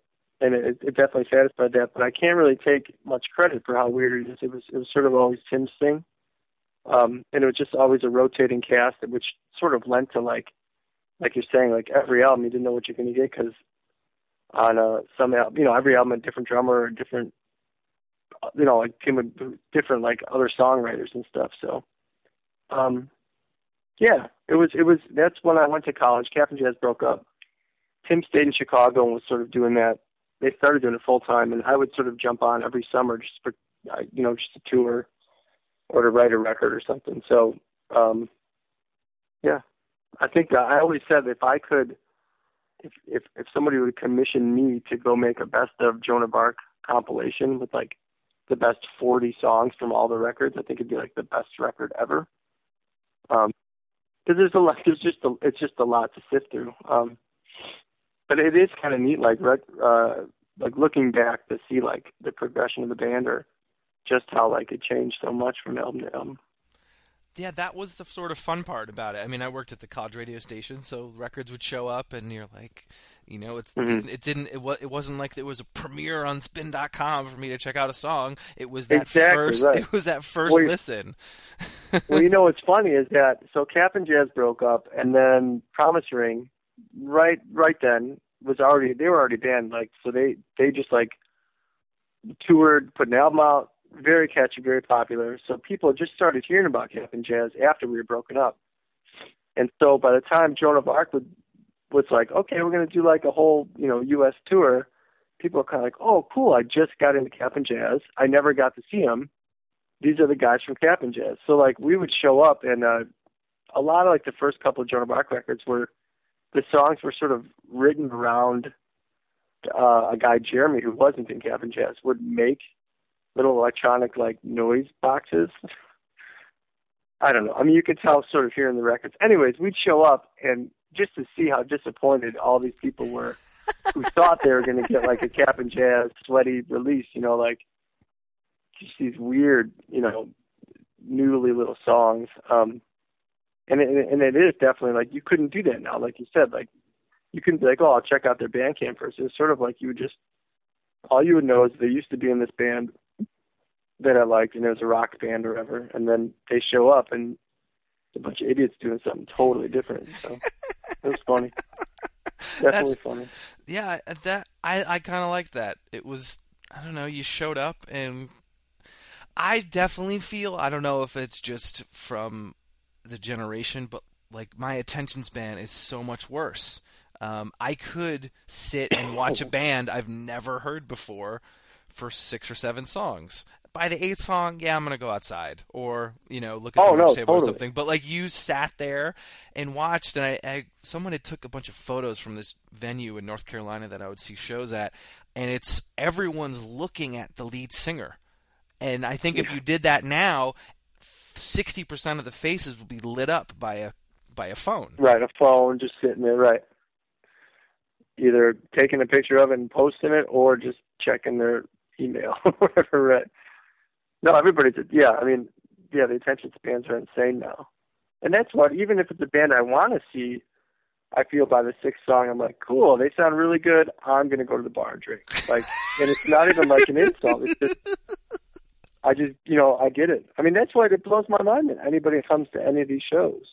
and it, it definitely satisfied that. But I can't really take much credit for how weird it is. It was it was sort of always Tim's thing, um, and it was just always a rotating cast, which sort of lent to like like you're saying, like every album you didn't know what you're going to get because on uh, some al- you know every album a different drummer or different you know like Tim would different like other songwriters and stuff. So um yeah, it was it was that's when I went to college. Cap'n Jazz broke up. Tim stayed in Chicago and was sort of doing that. They started doing it full time, and I would sort of jump on every summer just for uh, you know just to tour or to write a record or something. So um yeah, I think uh, I always said if I could if if if somebody would commission me to go make a best of of Arc compilation with like the best 40 songs from all the records, I think it'd be like the best record ever. Um, because there's a lot, there's just a, it's just a lot to sift through. Um, but it is kind of neat, like rec, uh, like looking back to see like the progression of the band or just how like it changed so much from album to album. yeah, that was the sort of fun part about it. I mean, I worked at the college radio station, so records would show up, and you're like, you know, it's Mhm. it didn't it, wa- it wasn't like there was a premiere on Spin.com for me to check out a song. It was that Exactly, first right. it was that first Well, listen. well, you know what's funny is that so Cap'n Jazz broke up, and then Promise Ring, right, right then was already they were already banned. Like so they they just like toured, put an album out, very catchy, very popular. So people just started hearing about Cap'n Jazz after we were broken up, and so by the time Joan of Arc would was like, okay, we're gonna do like a whole you know U.S. tour. People are kind of like, oh, cool. I just got into Cap'n Jazz. I never got to see him these are the guys from Cap'n Jazz. So like we would show up and uh a lot of like the first couple of Joan of Arc records were the songs were sort of written around uh a guy Jeremy who wasn't in Cap'n Jazz would make little electronic like noise boxes. I don't know. I mean, you could tell sort of hearing the records. Anyways, we'd show up and just to see how disappointed all these people were who thought they were going to get like a Cap'n Jazz sweaty release, you know, like just these weird, you know, noodly little songs. Um, and it, and it is definitely like you couldn't do that now, like you said, like you couldn't be like, oh, I'll check out their Bandcamp first. It's sort of like you would just all you would know is they used to be in this band that I liked, and it was a rock band or whatever, and then they show up and a bunch of idiots doing something totally different. So it was funny. Definitely That's- funny. Yeah, that I I kind of like that. It was I don't know. You showed up, and I definitely feel I don't know if it's just from the generation, but like my attention span is so much worse. Um, I could sit and watch a band I've never heard before for six or seven songs. By the eighth song, yeah, I'm gonna go outside or you know look at Oh, the no, lunch table or something. But like you sat there and watched, and I, I someone had took a bunch of photos from this venue in North Carolina that I would see shows at, and it's everyone's looking at the lead singer. And I think if you did that now, sixty percent of the faces will be lit up by a by a phone. Right, a phone just sitting there, right. Either taking a picture of it and posting it or just checking their email whatever, right. No, everybody's yeah, I mean, yeah, the attention spans are insane now. And that's what even if it's a band I wanna see, I feel by the sixth song I'm like, Cool, they sound really good, I'm gonna go to the bar and drink. Like and it's not even like an insult, it's just I just you know, I get it. I mean that's why it blows my mind that anybody comes to any of these shows.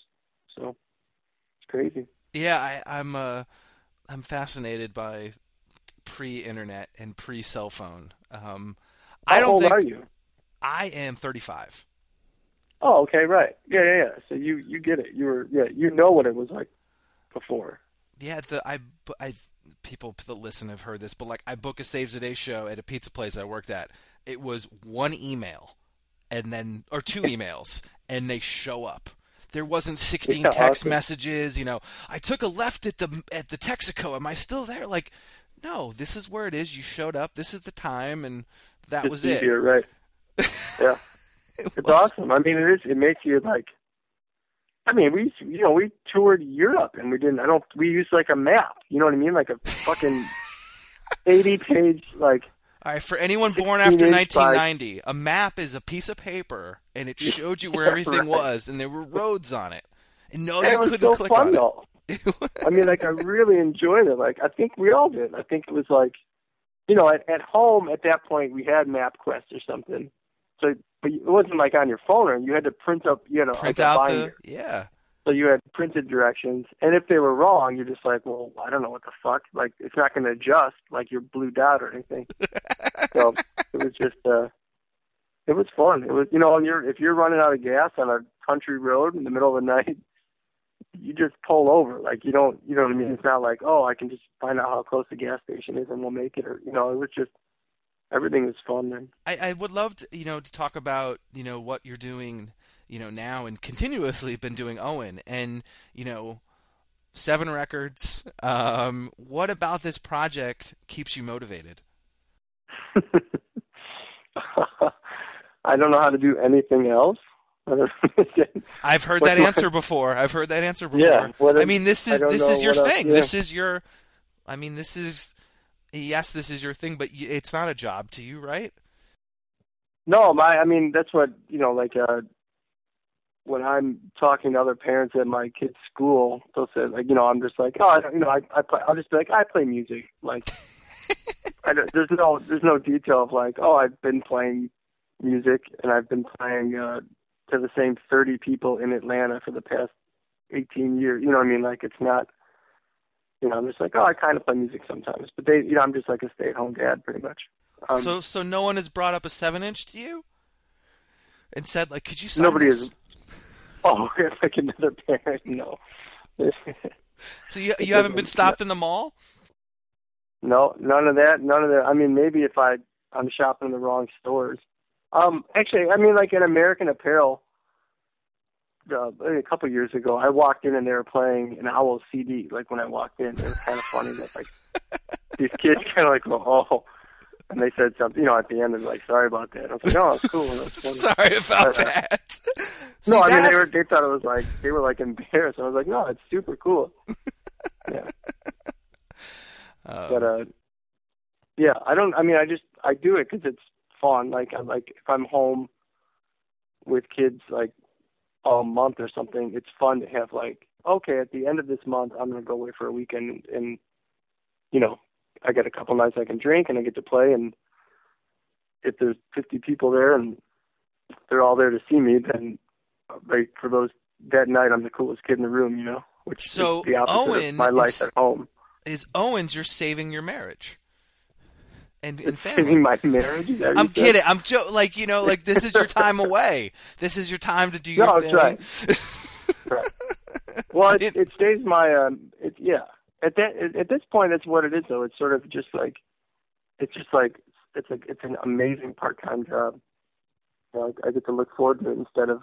So it's crazy. Yeah, I, I'm uh, I'm fascinated by pre-internet and pre-cell phone. Um, I How don't old think are you? I am 35. Oh, okay, right. Yeah, yeah, yeah. So you you get it. You were yeah, you know what it was like before. Yeah, the I, I people that listen have heard this, but like I book a Saves the Day show at a pizza place I worked at. It was one email, and then or two emails, and they show up. There wasn't 16 Yeah, text awesome. messages. You know, I took a left at the at the Texaco. Am I still there? Like, no, this is where it is. You showed up. This is the time, and that Just was it. right? Yeah. It It's was- awesome. I mean, it is. It makes you like. I mean, we you know we toured Europe and we didn't. I don't. We used like a map. You know what I mean? Like a fucking eighty page like. All right, for anyone born after inch by- 1990, a map is a piece of paper, and it showed you where everything right. was, and there were roads on it. And no, and you couldn't so click fun on though. it. I mean, like I really enjoyed it. Like I think we all did. I think it was like, you know, at at home at that point we had MapQuest or something. So, but it wasn't like on your phone, or you had to print up. You know, Print like a out binder. the yeah. So you had printed directions, and if they were wrong, you're just like, well, I don't know what the fuck. Like it's not going to adjust like your blue dot or anything. so it was just, uh it was fun. It was, you know, and you're if you're running out of gas on a country road in the middle of the night, you just pull over. Like you don't, you know what I mean? It's not like, oh, I can just find out how close the gas station is and we'll make it. Or you know, it was just everything was fun then. I, I would love to, you know, to talk about, you know, what you're doing, you know, now and continuously been doing Owen and, you know, seven records. Um, what about this project keeps you motivated? I don't know how to do anything else. I've heard that answer before. I've heard that answer before. Yeah, what I mean, this is this is your what else- thing. yeah. This is your. I mean, this is. Yes, this is your thing, but it's not a job to you, right? No, my I mean that's what you know, like uh when I'm talking to other parents at my kids' school, they'll say like, you know, I'm just like, oh, I don't, you know, I, I play. I'll just be like, I play music. Like, I don't, there's no there's no detail of like, oh, I've been playing music and I've been playing uh to the same 30 people in Atlanta for the past 18 years. You know what I mean? Like, it's not. You know, I'm just like, oh, I kind of play music sometimes, but they, you know, I'm just like a stay-at-home dad, pretty much. Um, so, so no one has brought up a seven inch to you, and said like, could you sign Nobody this? is. Oh, like another parent? No. So you you haven't been stopped in the mall? no, none of that. None of that. I mean, maybe if I I'm shopping in the wrong stores. Um, actually, I mean, like at American Apparel, uh, a couple years ago, I walked in and they were playing an Owl CD. Like when I walked in, it was kind of funny that like these kids kind of like oh, and they said something, you know, at the end, they're like, sorry about that. I was like, oh, it's cool. That's. Sorry about Uh, that. See, no, I mean they were they thought it was like they were like embarrassed. I was like, no, it's super cool. yeah, uh, but uh, yeah, I don't. I mean, I just I do it because it's fun. Like I'm like if I'm home with kids like all month or something, it's fun to have like okay, at the end of this month, I'm gonna go away for a weekend and, and you know I get a couple nights I can drink and I get to play and if there's 50 people there and they're all there to see me, then like for those that night I'm the coolest kid in the room, you know, which So, is the opposite Owen of my life is- at home. is Owens you're saving your marriage and, and Saving family. my marriage. Is that what I'm kidding. I'm jo- like you know, like this is your time away. This is your time to do your No, thing. that's right. Well, it, it stays my um. It yeah. At that at, this point, that's what it is. Though it's sort of just like, it's just like it's like it's an amazing part-time job. You know, I, I get to look forward to it instead of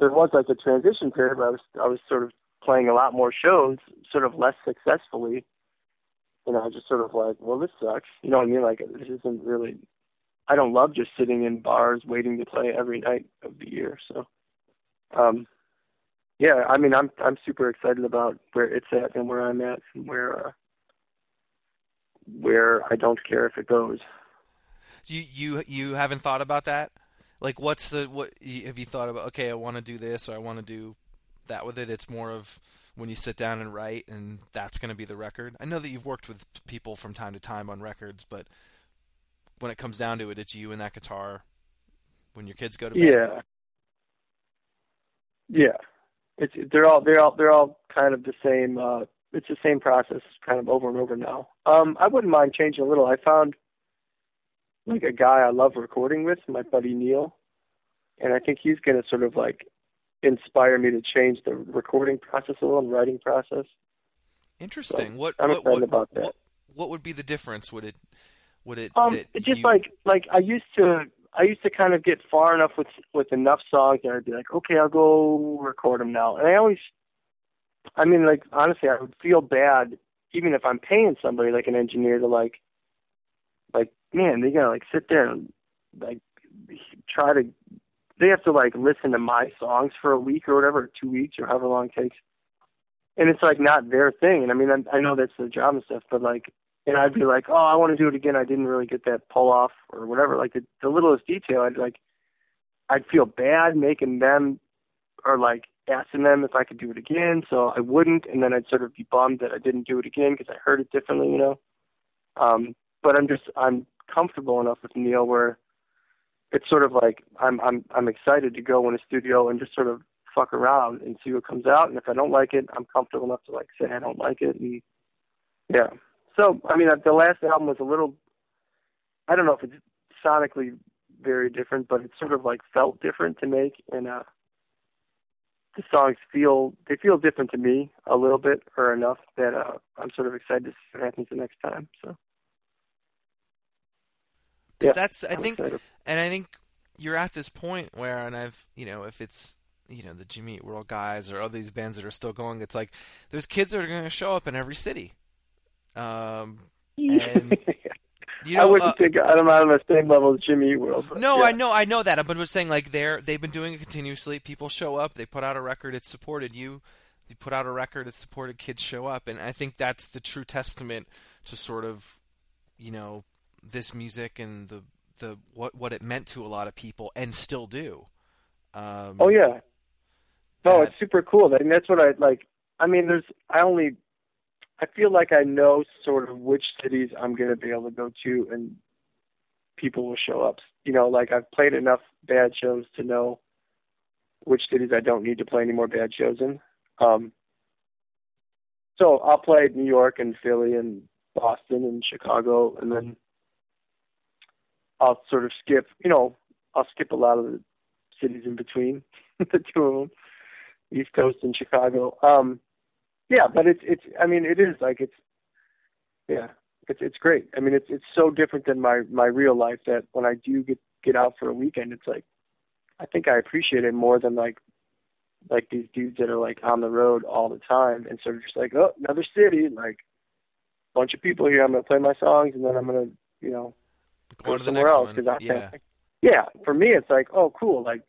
there was like a transition period where I was I was sort of playing a lot more shows, sort of less successfully. You know, I just sort of like, well, this sucks. You know what I mean? Like this isn't really. I don't love just sitting in bars waiting to play every night of the year. So, um, yeah, I mean, I'm I'm super excited about where it's at and where I'm at and where uh, where I don't care if it goes. You you you haven't thought about that? Like, what's the what? Have you thought about? Okay, I want to do this or I want to do that with it. It's more of when you sit down and write, and that's going to be the record. I know that you've worked with people from time to time on records, but when it comes down to it, it's you and that guitar. When your kids go to bed. Yeah, yeah. It's they're all they're all they're all kind of the same. Uh, it's the same process, kind of over and over now. Um, I wouldn't mind changing a little. I found like a guy I love recording with, my buddy Neil, and I think he's going to sort of like inspire me to change the recording process a little and writing process. Interesting. What I'm what excited what, about that. what what would be the difference? Would it would it? Um, it's just you- like like I used to I used to kind of get far enough with with enough songs and I'd be like, okay, I'll go record them now. And I always, I mean, like honestly, I would feel bad even if I'm paying somebody like an engineer to like, like man, they gotta like sit there and like try to. They have to like listen to my songs for a week or whatever, two weeks or however long it takes. And it's like not their thing. And I mean, I, I know that's their job and stuff, but like and I'd be like, oh, I want to do it again. I didn't really get that pull off or whatever. Like the, the littlest detail, I'd like, I'd feel bad making them or like asking them if I could do it again. So I wouldn't, and then I'd sort of be bummed that I didn't do it again because I heard it differently, you know. Um, but I'm just I'm comfortable enough with Neil where it's sort of like I'm I'm I'm excited to go in a studio and just sort of fuck around and see what comes out. And if I don't like it, I'm comfortable enough to like say I don't like it and yeah. So, I mean, the last album was a little, I don't know if it's sonically very different, but it sort of like felt different to make. And, uh, the songs feel, they feel different to me a little bit or enough that, uh, I'm sort of excited to see what happens the next time. So, 'cause yeah, that's I I'm think excited. and I think you're at this point where, and I've, you know, if it's, you know, the Jimmy Eat World guys or all these bands that are still going, it's like there's kids that are going to show up in every city. Um, and you I wouldn't uh, think I'm on the same level as Jimmy Eat World. But no, yeah. I know, I know that, but I'm just saying, like they're they've been doing it continuously. People show up, they put out a record, it's supported you. You put out a record, it's supported. Kids show up, and I think that's the true testament to sort of, you know, this music and the the what what it meant to a lot of people and still do. Um, Oh yeah. No, that- it's super cool. I mean, that's what I like. I mean, there's. I only. I feel like I know sort of which cities I'm going to be able to go to, and people will show up. You know, like I've played enough bad shows to know which cities I don't need to play any more bad shows in. Um, so I'll play New York and Philly and Boston and Chicago, and then I'll sort of skip. You know, I'll skip a lot of the cities in between the two of them, East Coast and Chicago. Um, yeah, but it's it's. I mean, it is like it's. Yeah, it's it's great. I mean, it's it's so different than my my real life that when I do get get out for a weekend, it's like I think I appreciate it more than like like these dudes that are like on the road all the time and sort of just like oh another city like bunch of people here. I'm gonna play my songs and then I'm gonna you know go to the somewhere next else because I yeah. yeah. For me, it's like oh cool like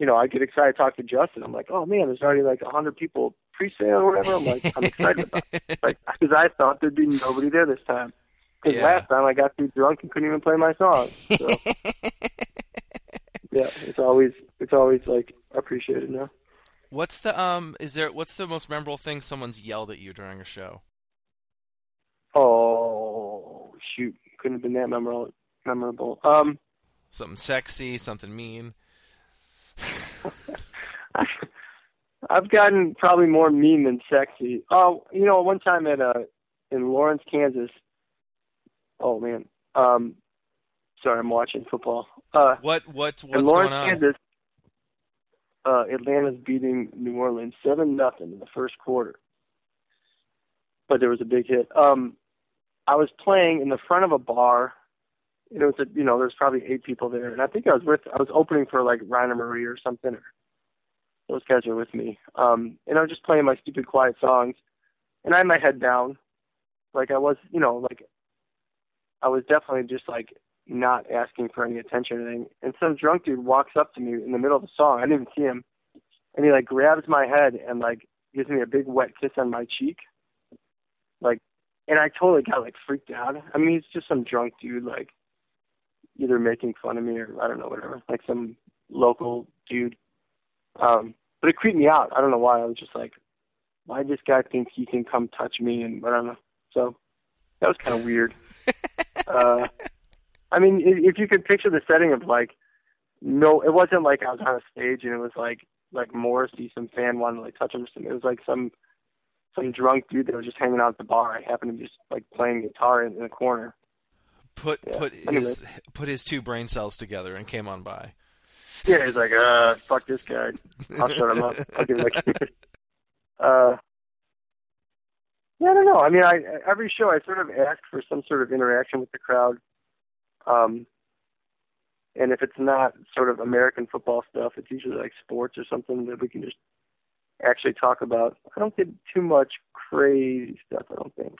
you know, I get excited to talk to Justin. I'm like, oh man, there's already like a hundred people pre-sale or whatever. I'm like, I'm excited about it. Like, because I thought there'd be nobody there this time. Because Yeah. last time I got too drunk and couldn't even play my song. So, yeah, it's always it's always like appreciated now. What's the um? Is there what's the most memorable thing someone's yelled at you during a show? Oh shoot, couldn't have been that memorable. Memorable. Um, Something sexy, something mean. I've gotten probably more mean than sexy. Oh, you know, one time at uh in Lawrence, Kansas. Oh man. Um, sorry, I'm watching football. Uh, What what in Lawrence, going on? Kansas. Uh, Atlanta's beating New Orleans seven nothing in the first quarter. But there was a big hit. Um, I was playing in the front of a bar. And it was a, you know, there's probably eight people there, and I think I was with I was opening for like Rainer Maria or something. Or those guys were with me. Um, and I was just playing my stupid quiet songs, and I had my head down, like I was, you know, like I was definitely just like not asking for any attention or anything. And some drunk dude walks up to me in the middle of the song. I didn't even see him, and he like grabs my head and like gives me a big wet kiss on my cheek, like, and I totally got like freaked out. I mean, he's just some drunk dude, like either making fun of me or I don't know, whatever, like some local dude. Um, but it creeped me out. I don't know why. I was just like, why does this guy think he can come touch me? And I don't know. So that was kind of weird. uh, I mean, if, if you could picture the setting of like, no, it wasn't like I was on a stage and it was like like Morrissey, some fan wanted to like touch him or something. It was like some some drunk dude that was just hanging out at the bar. I happened to be just like playing guitar in, in a corner. Put Yeah. put Anyway. his put his two brain cells together and came on by. Yeah, he's like, uh, fuck this guy. I'll shut him up. I'll give him a kiss. Uh, yeah, I don't know. I mean, I every show I sort of ask for some sort of interaction with the crowd. Um, and if it's not sort of American football stuff, it's usually like sports or something that we can just actually talk about. I don't get too much crazy stuff. I don't think.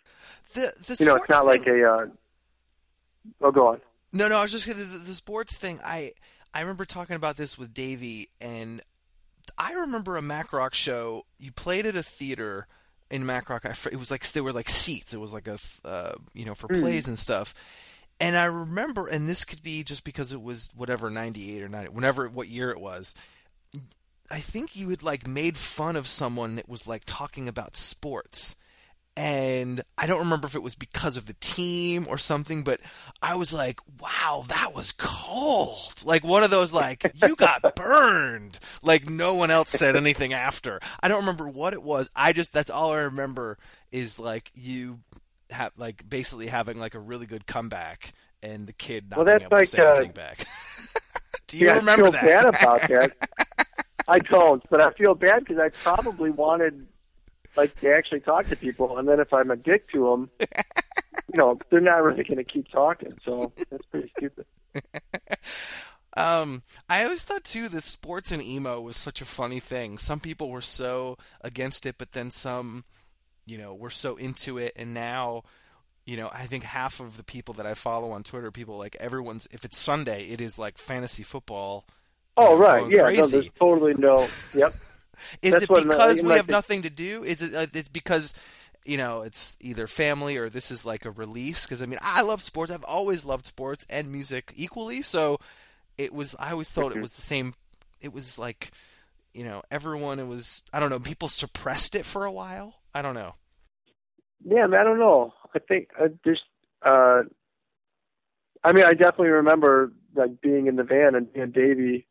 The the You know, it's not like a. Uh, oh, go on. No, no, I was just the, the sports thing. I I remember talking about this with Davey, and I remember a Mac Rock show. You played at a theater in Mac Rock. I, fr- it was like there were like seats. It was like a uh, you know for Hmm. plays and stuff. And I remember, and this could be just because it was whatever ninety eight or ninety, whenever what year it was. I think you had like made fun of someone that was like talking about sports. And I don't remember if it was because of the team or something, but I was like, wow, that was cold. Like one of those, like, you got burned. Like no one else said anything after. I don't remember what it was. I just, that's all I remember is like you have, like, basically having like a really good comeback and the kid not Well, being that's able like, to say uh, anything back. Do you yeah, remember I feel that? bad about that. I don't, but I feel bad because I probably wanted like they actually talk to people, and then if I'm a dick to them, you know, they're not really going to keep talking. So that's pretty stupid. Um, I always thought too that sports and emo was such a funny thing. Some people were so against it, but then some, you know, were so into it. And now, you know, I think half of the people that I follow on Twitter, people like everyone's. If it's Sunday, it is like fantasy football. Oh know, right, yeah, no, there's totally no. Yep. Is That's it because we have nothing to do? Is it? Uh, it's because you know it's either family or this is like a release. Because I mean, I love sports. I've always loved sports and music equally. So it was. I always thought it was the same. It was like you know everyone. It was. I don't know. People suppressed it for a while. I don't know. Yeah, man, I don't know. I think uh, there's. Uh, I mean, I definitely remember like being in the van and, and Davey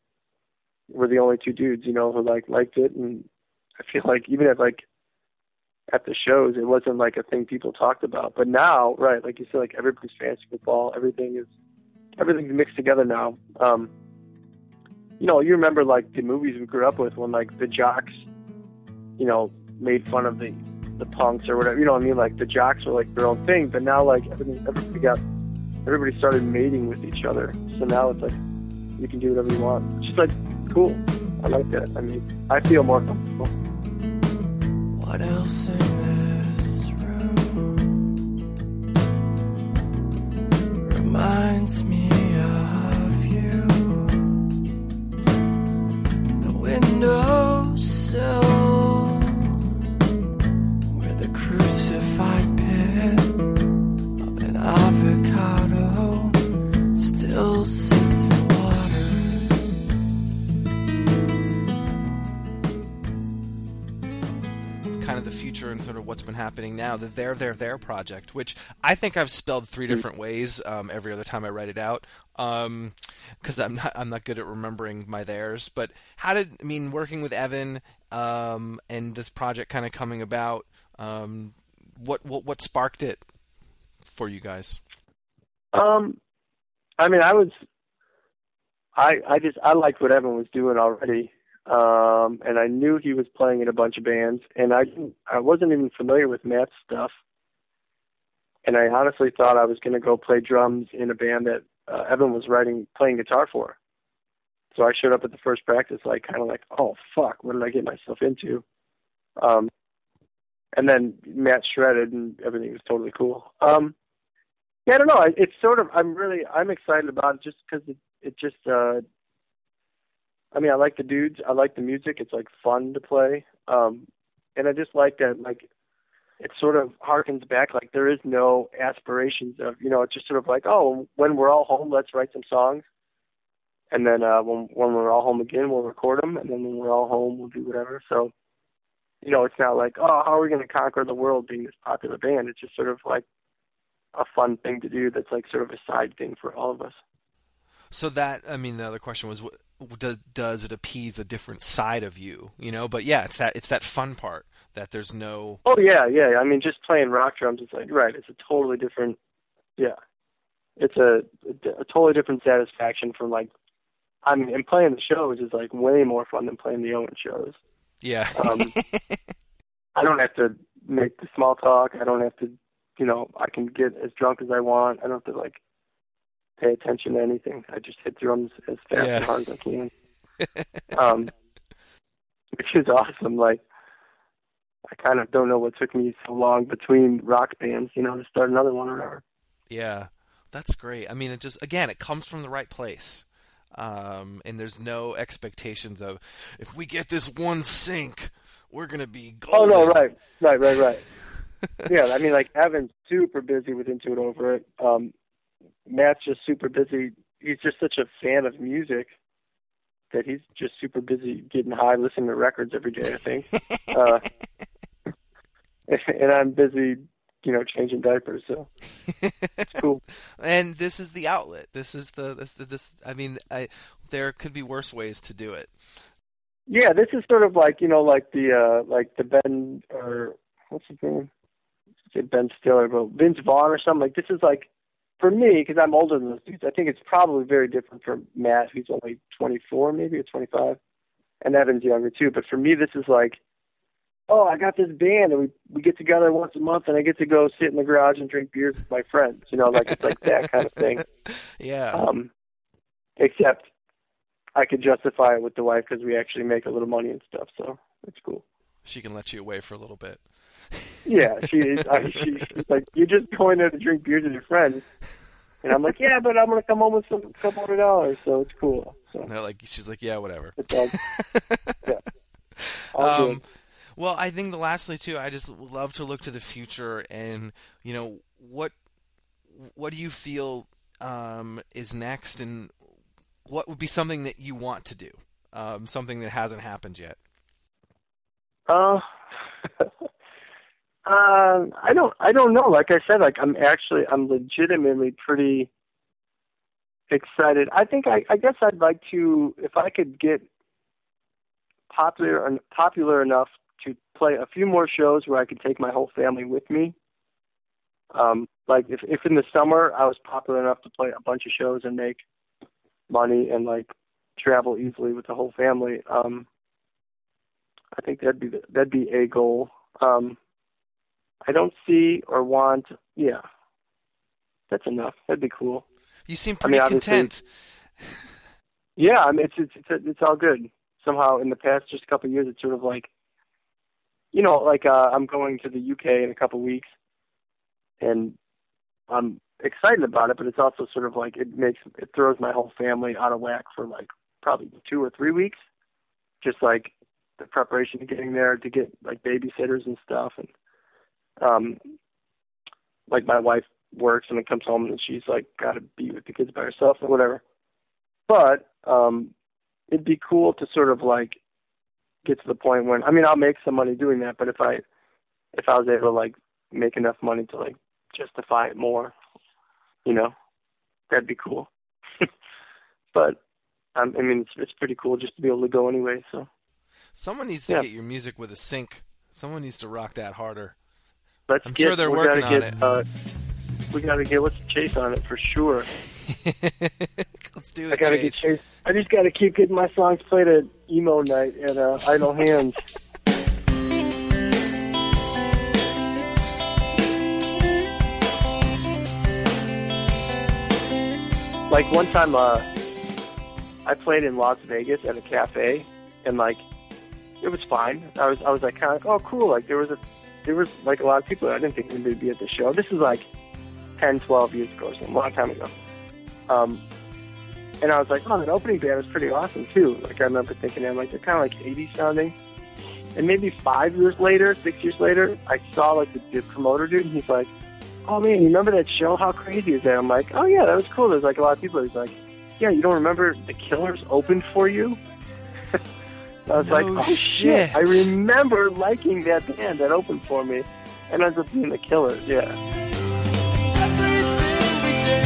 were the only two dudes, you know, who like liked it, and I feel like even at like at the shows, it wasn't like a thing people talked about. But now, right, like you said, like everybody's fantasy football, everything is everything's mixed together now. Um, you know, you remember like the movies we grew up with when like the jocks, you know, made fun of the the punks or whatever. You know what I mean? Like the jocks were like their own thing, but now like everything, everybody got, everybody started mating with each other. So now it's like you can do whatever you want. It's just like cool. I like that. I mean, I feel more comfortable. What else in this room reminds me been happening now, the Their They're There project, which I think I've spelled three different ways um, every other time I write it out, because um, I'm not I'm not good at remembering my theirs. But how did I mean working with Evan um, and this project kind of coming about? Um, what what what sparked it for you guys? Um, I mean, I was, I I just I liked what Evan was doing already, um, and I knew he was playing in a bunch of bands, and I I wasn't even familiar with Matt's stuff, and I honestly thought I was going to go play drums in a band that uh, Evan was writing playing guitar for. So I showed up at the first practice, like kind of like, oh fuck, what did I get myself into? Um, and then Matt shredded, and everything was totally cool. Um, yeah, I don't know. It's sort of I'm really I'm excited about it just because it it just uh I mean I like the dudes. I like the music. It's like fun to play. Um and I just like that like it sort of harkens back like there is no aspirations of you know it's just sort of like oh when we're all home let's write some songs. And then uh when when we're all home again we'll record them and then when we're all home we'll do whatever. So you know it's not like oh how are we going to conquer the world being this popular band? It's just sort of like a fun thing to do that's like sort of a side thing for all of us. So that I mean the other question was does, does it appease a different side of you, you know? But yeah, it's that it's that fun part that there's no Oh yeah, yeah. I mean just playing rock drums it's like right, it's a totally different yeah. It's a a, a totally different satisfaction from like I mean and playing the shows is like way more fun than playing the Owen shows. Yeah. um I don't have to make the small talk. I don't have to you know, I can get as drunk as I want. I don't have to like pay attention to anything. I just hit drums as fast Yeah. and hard as I can. um, which is awesome. Like, I kind of don't know what took me so long between rock bands, you know, to start another one or whatever. Yeah, that's great. I mean, it just again, it comes from the right place, um, and there's no expectations of if we get this one sync, we're gonna be Oh no, right, right, right, right. yeah, I mean, like Evan's super busy with Into It Over It. Um, Matt's just super busy. He's just such a fan of music that he's just super busy getting high, listening to records every day. I think, uh, and I'm busy, you know, changing diapers. So it's cool. and this is the outlet. This is the this this. I mean, I there could be worse ways to do it. Yeah, this is sort of like you know, like the uh like the Ben or what's his name? Say Ben Stiller, but Vince Vaughn or something. Like this is like for me because I'm older than those dudes. I think it's probably very different for Matt, who's only 24, maybe or 25, and Evan's younger too. But for me, this is like, oh, I got this band, and we we get together once a month, and I get to go sit in the garage and drink beers with my friends. You know, like it's like that kind of thing. Yeah. Um, except I could justify it with the wife because we actually make a little money and stuff, so it's cool. she can let you away for a little bit. Yeah, she is. I, she, she's like, you're just going there to drink beers with your friends, and I'm like, yeah, but I'm gonna come home with some couple hundred dollars, so it's cool. So And they're like, she's like, yeah, whatever. yeah, Um, well, I think the lastly too, I just love to look to the future, and you know what what do you feel um, is next, and what would be something that you want to do, um, something that hasn't happened yet. Uh, um, I don't, I don't know. Like I said, like I'm actually, I'm legitimately pretty excited. I think I, I guess I'd like to, if I could get popular, popular enough to play a few more shows where I could take my whole family with me. Um, like if, if in the summer I was popular enough to play a bunch of shows and make money and like travel easily with the whole family, um, I think that'd be the, that'd be a goal. Um, I don't see or want. Yeah, that's enough. That'd be cool. You seem I mean, pretty content. Yeah, I mean, it's it's it's, it's all good. Somehow, in the past just a couple of years, it's sort of like, you know, like uh, I'm going to the UK in a couple of weeks, and I'm excited about it. But it's also sort of like it makes it throws my whole family out of whack for like probably two or three weeks, just like the preparation to getting there to get like babysitters and stuff, and um, like my wife works and then comes home and she's like got to be with the kids by herself or whatever. But um, it'd be cool to sort of like get to the point when I mean I'll make some money doing that, but if I if I was able to like make enough money to like justify it more, you know, that'd be cool. but um, I mean, it's it's pretty cool just to be able to go anyway. So Someone needs to Yeah. get your music with a sync. Someone needs to rock that harder. Let's I'm get. sure they're we working gotta on get, it. Uh, we gotta get let's chase on it for sure. Let's do it. I gotta get Chase. I just gotta keep getting my songs played at emo night at uh, Idle Hands. like one time, uh, I played in Las Vegas at a cafe, and like it was fine. I was I was like kind of like, oh cool. Like there was a there was like a lot of people. I didn't think would be at the show. This is like 10, 12 years ago, something, a long time ago. Um, and I was like, oh, that opening band is pretty awesome too. Like I remember thinking, I'm like they're kind of like 80s sounding. And maybe five years later, six years later, I saw like the, the promoter dude, and he's like, oh man, you remember that show? How crazy is that? I'm like, oh yeah, that was cool. There's like a lot of people. He's like, yeah, you don't remember the Killers opened for you? I was No like, oh shit. shit. I remember liking that band that opened for me, and ends up being the Killers. Yeah. Everything we did,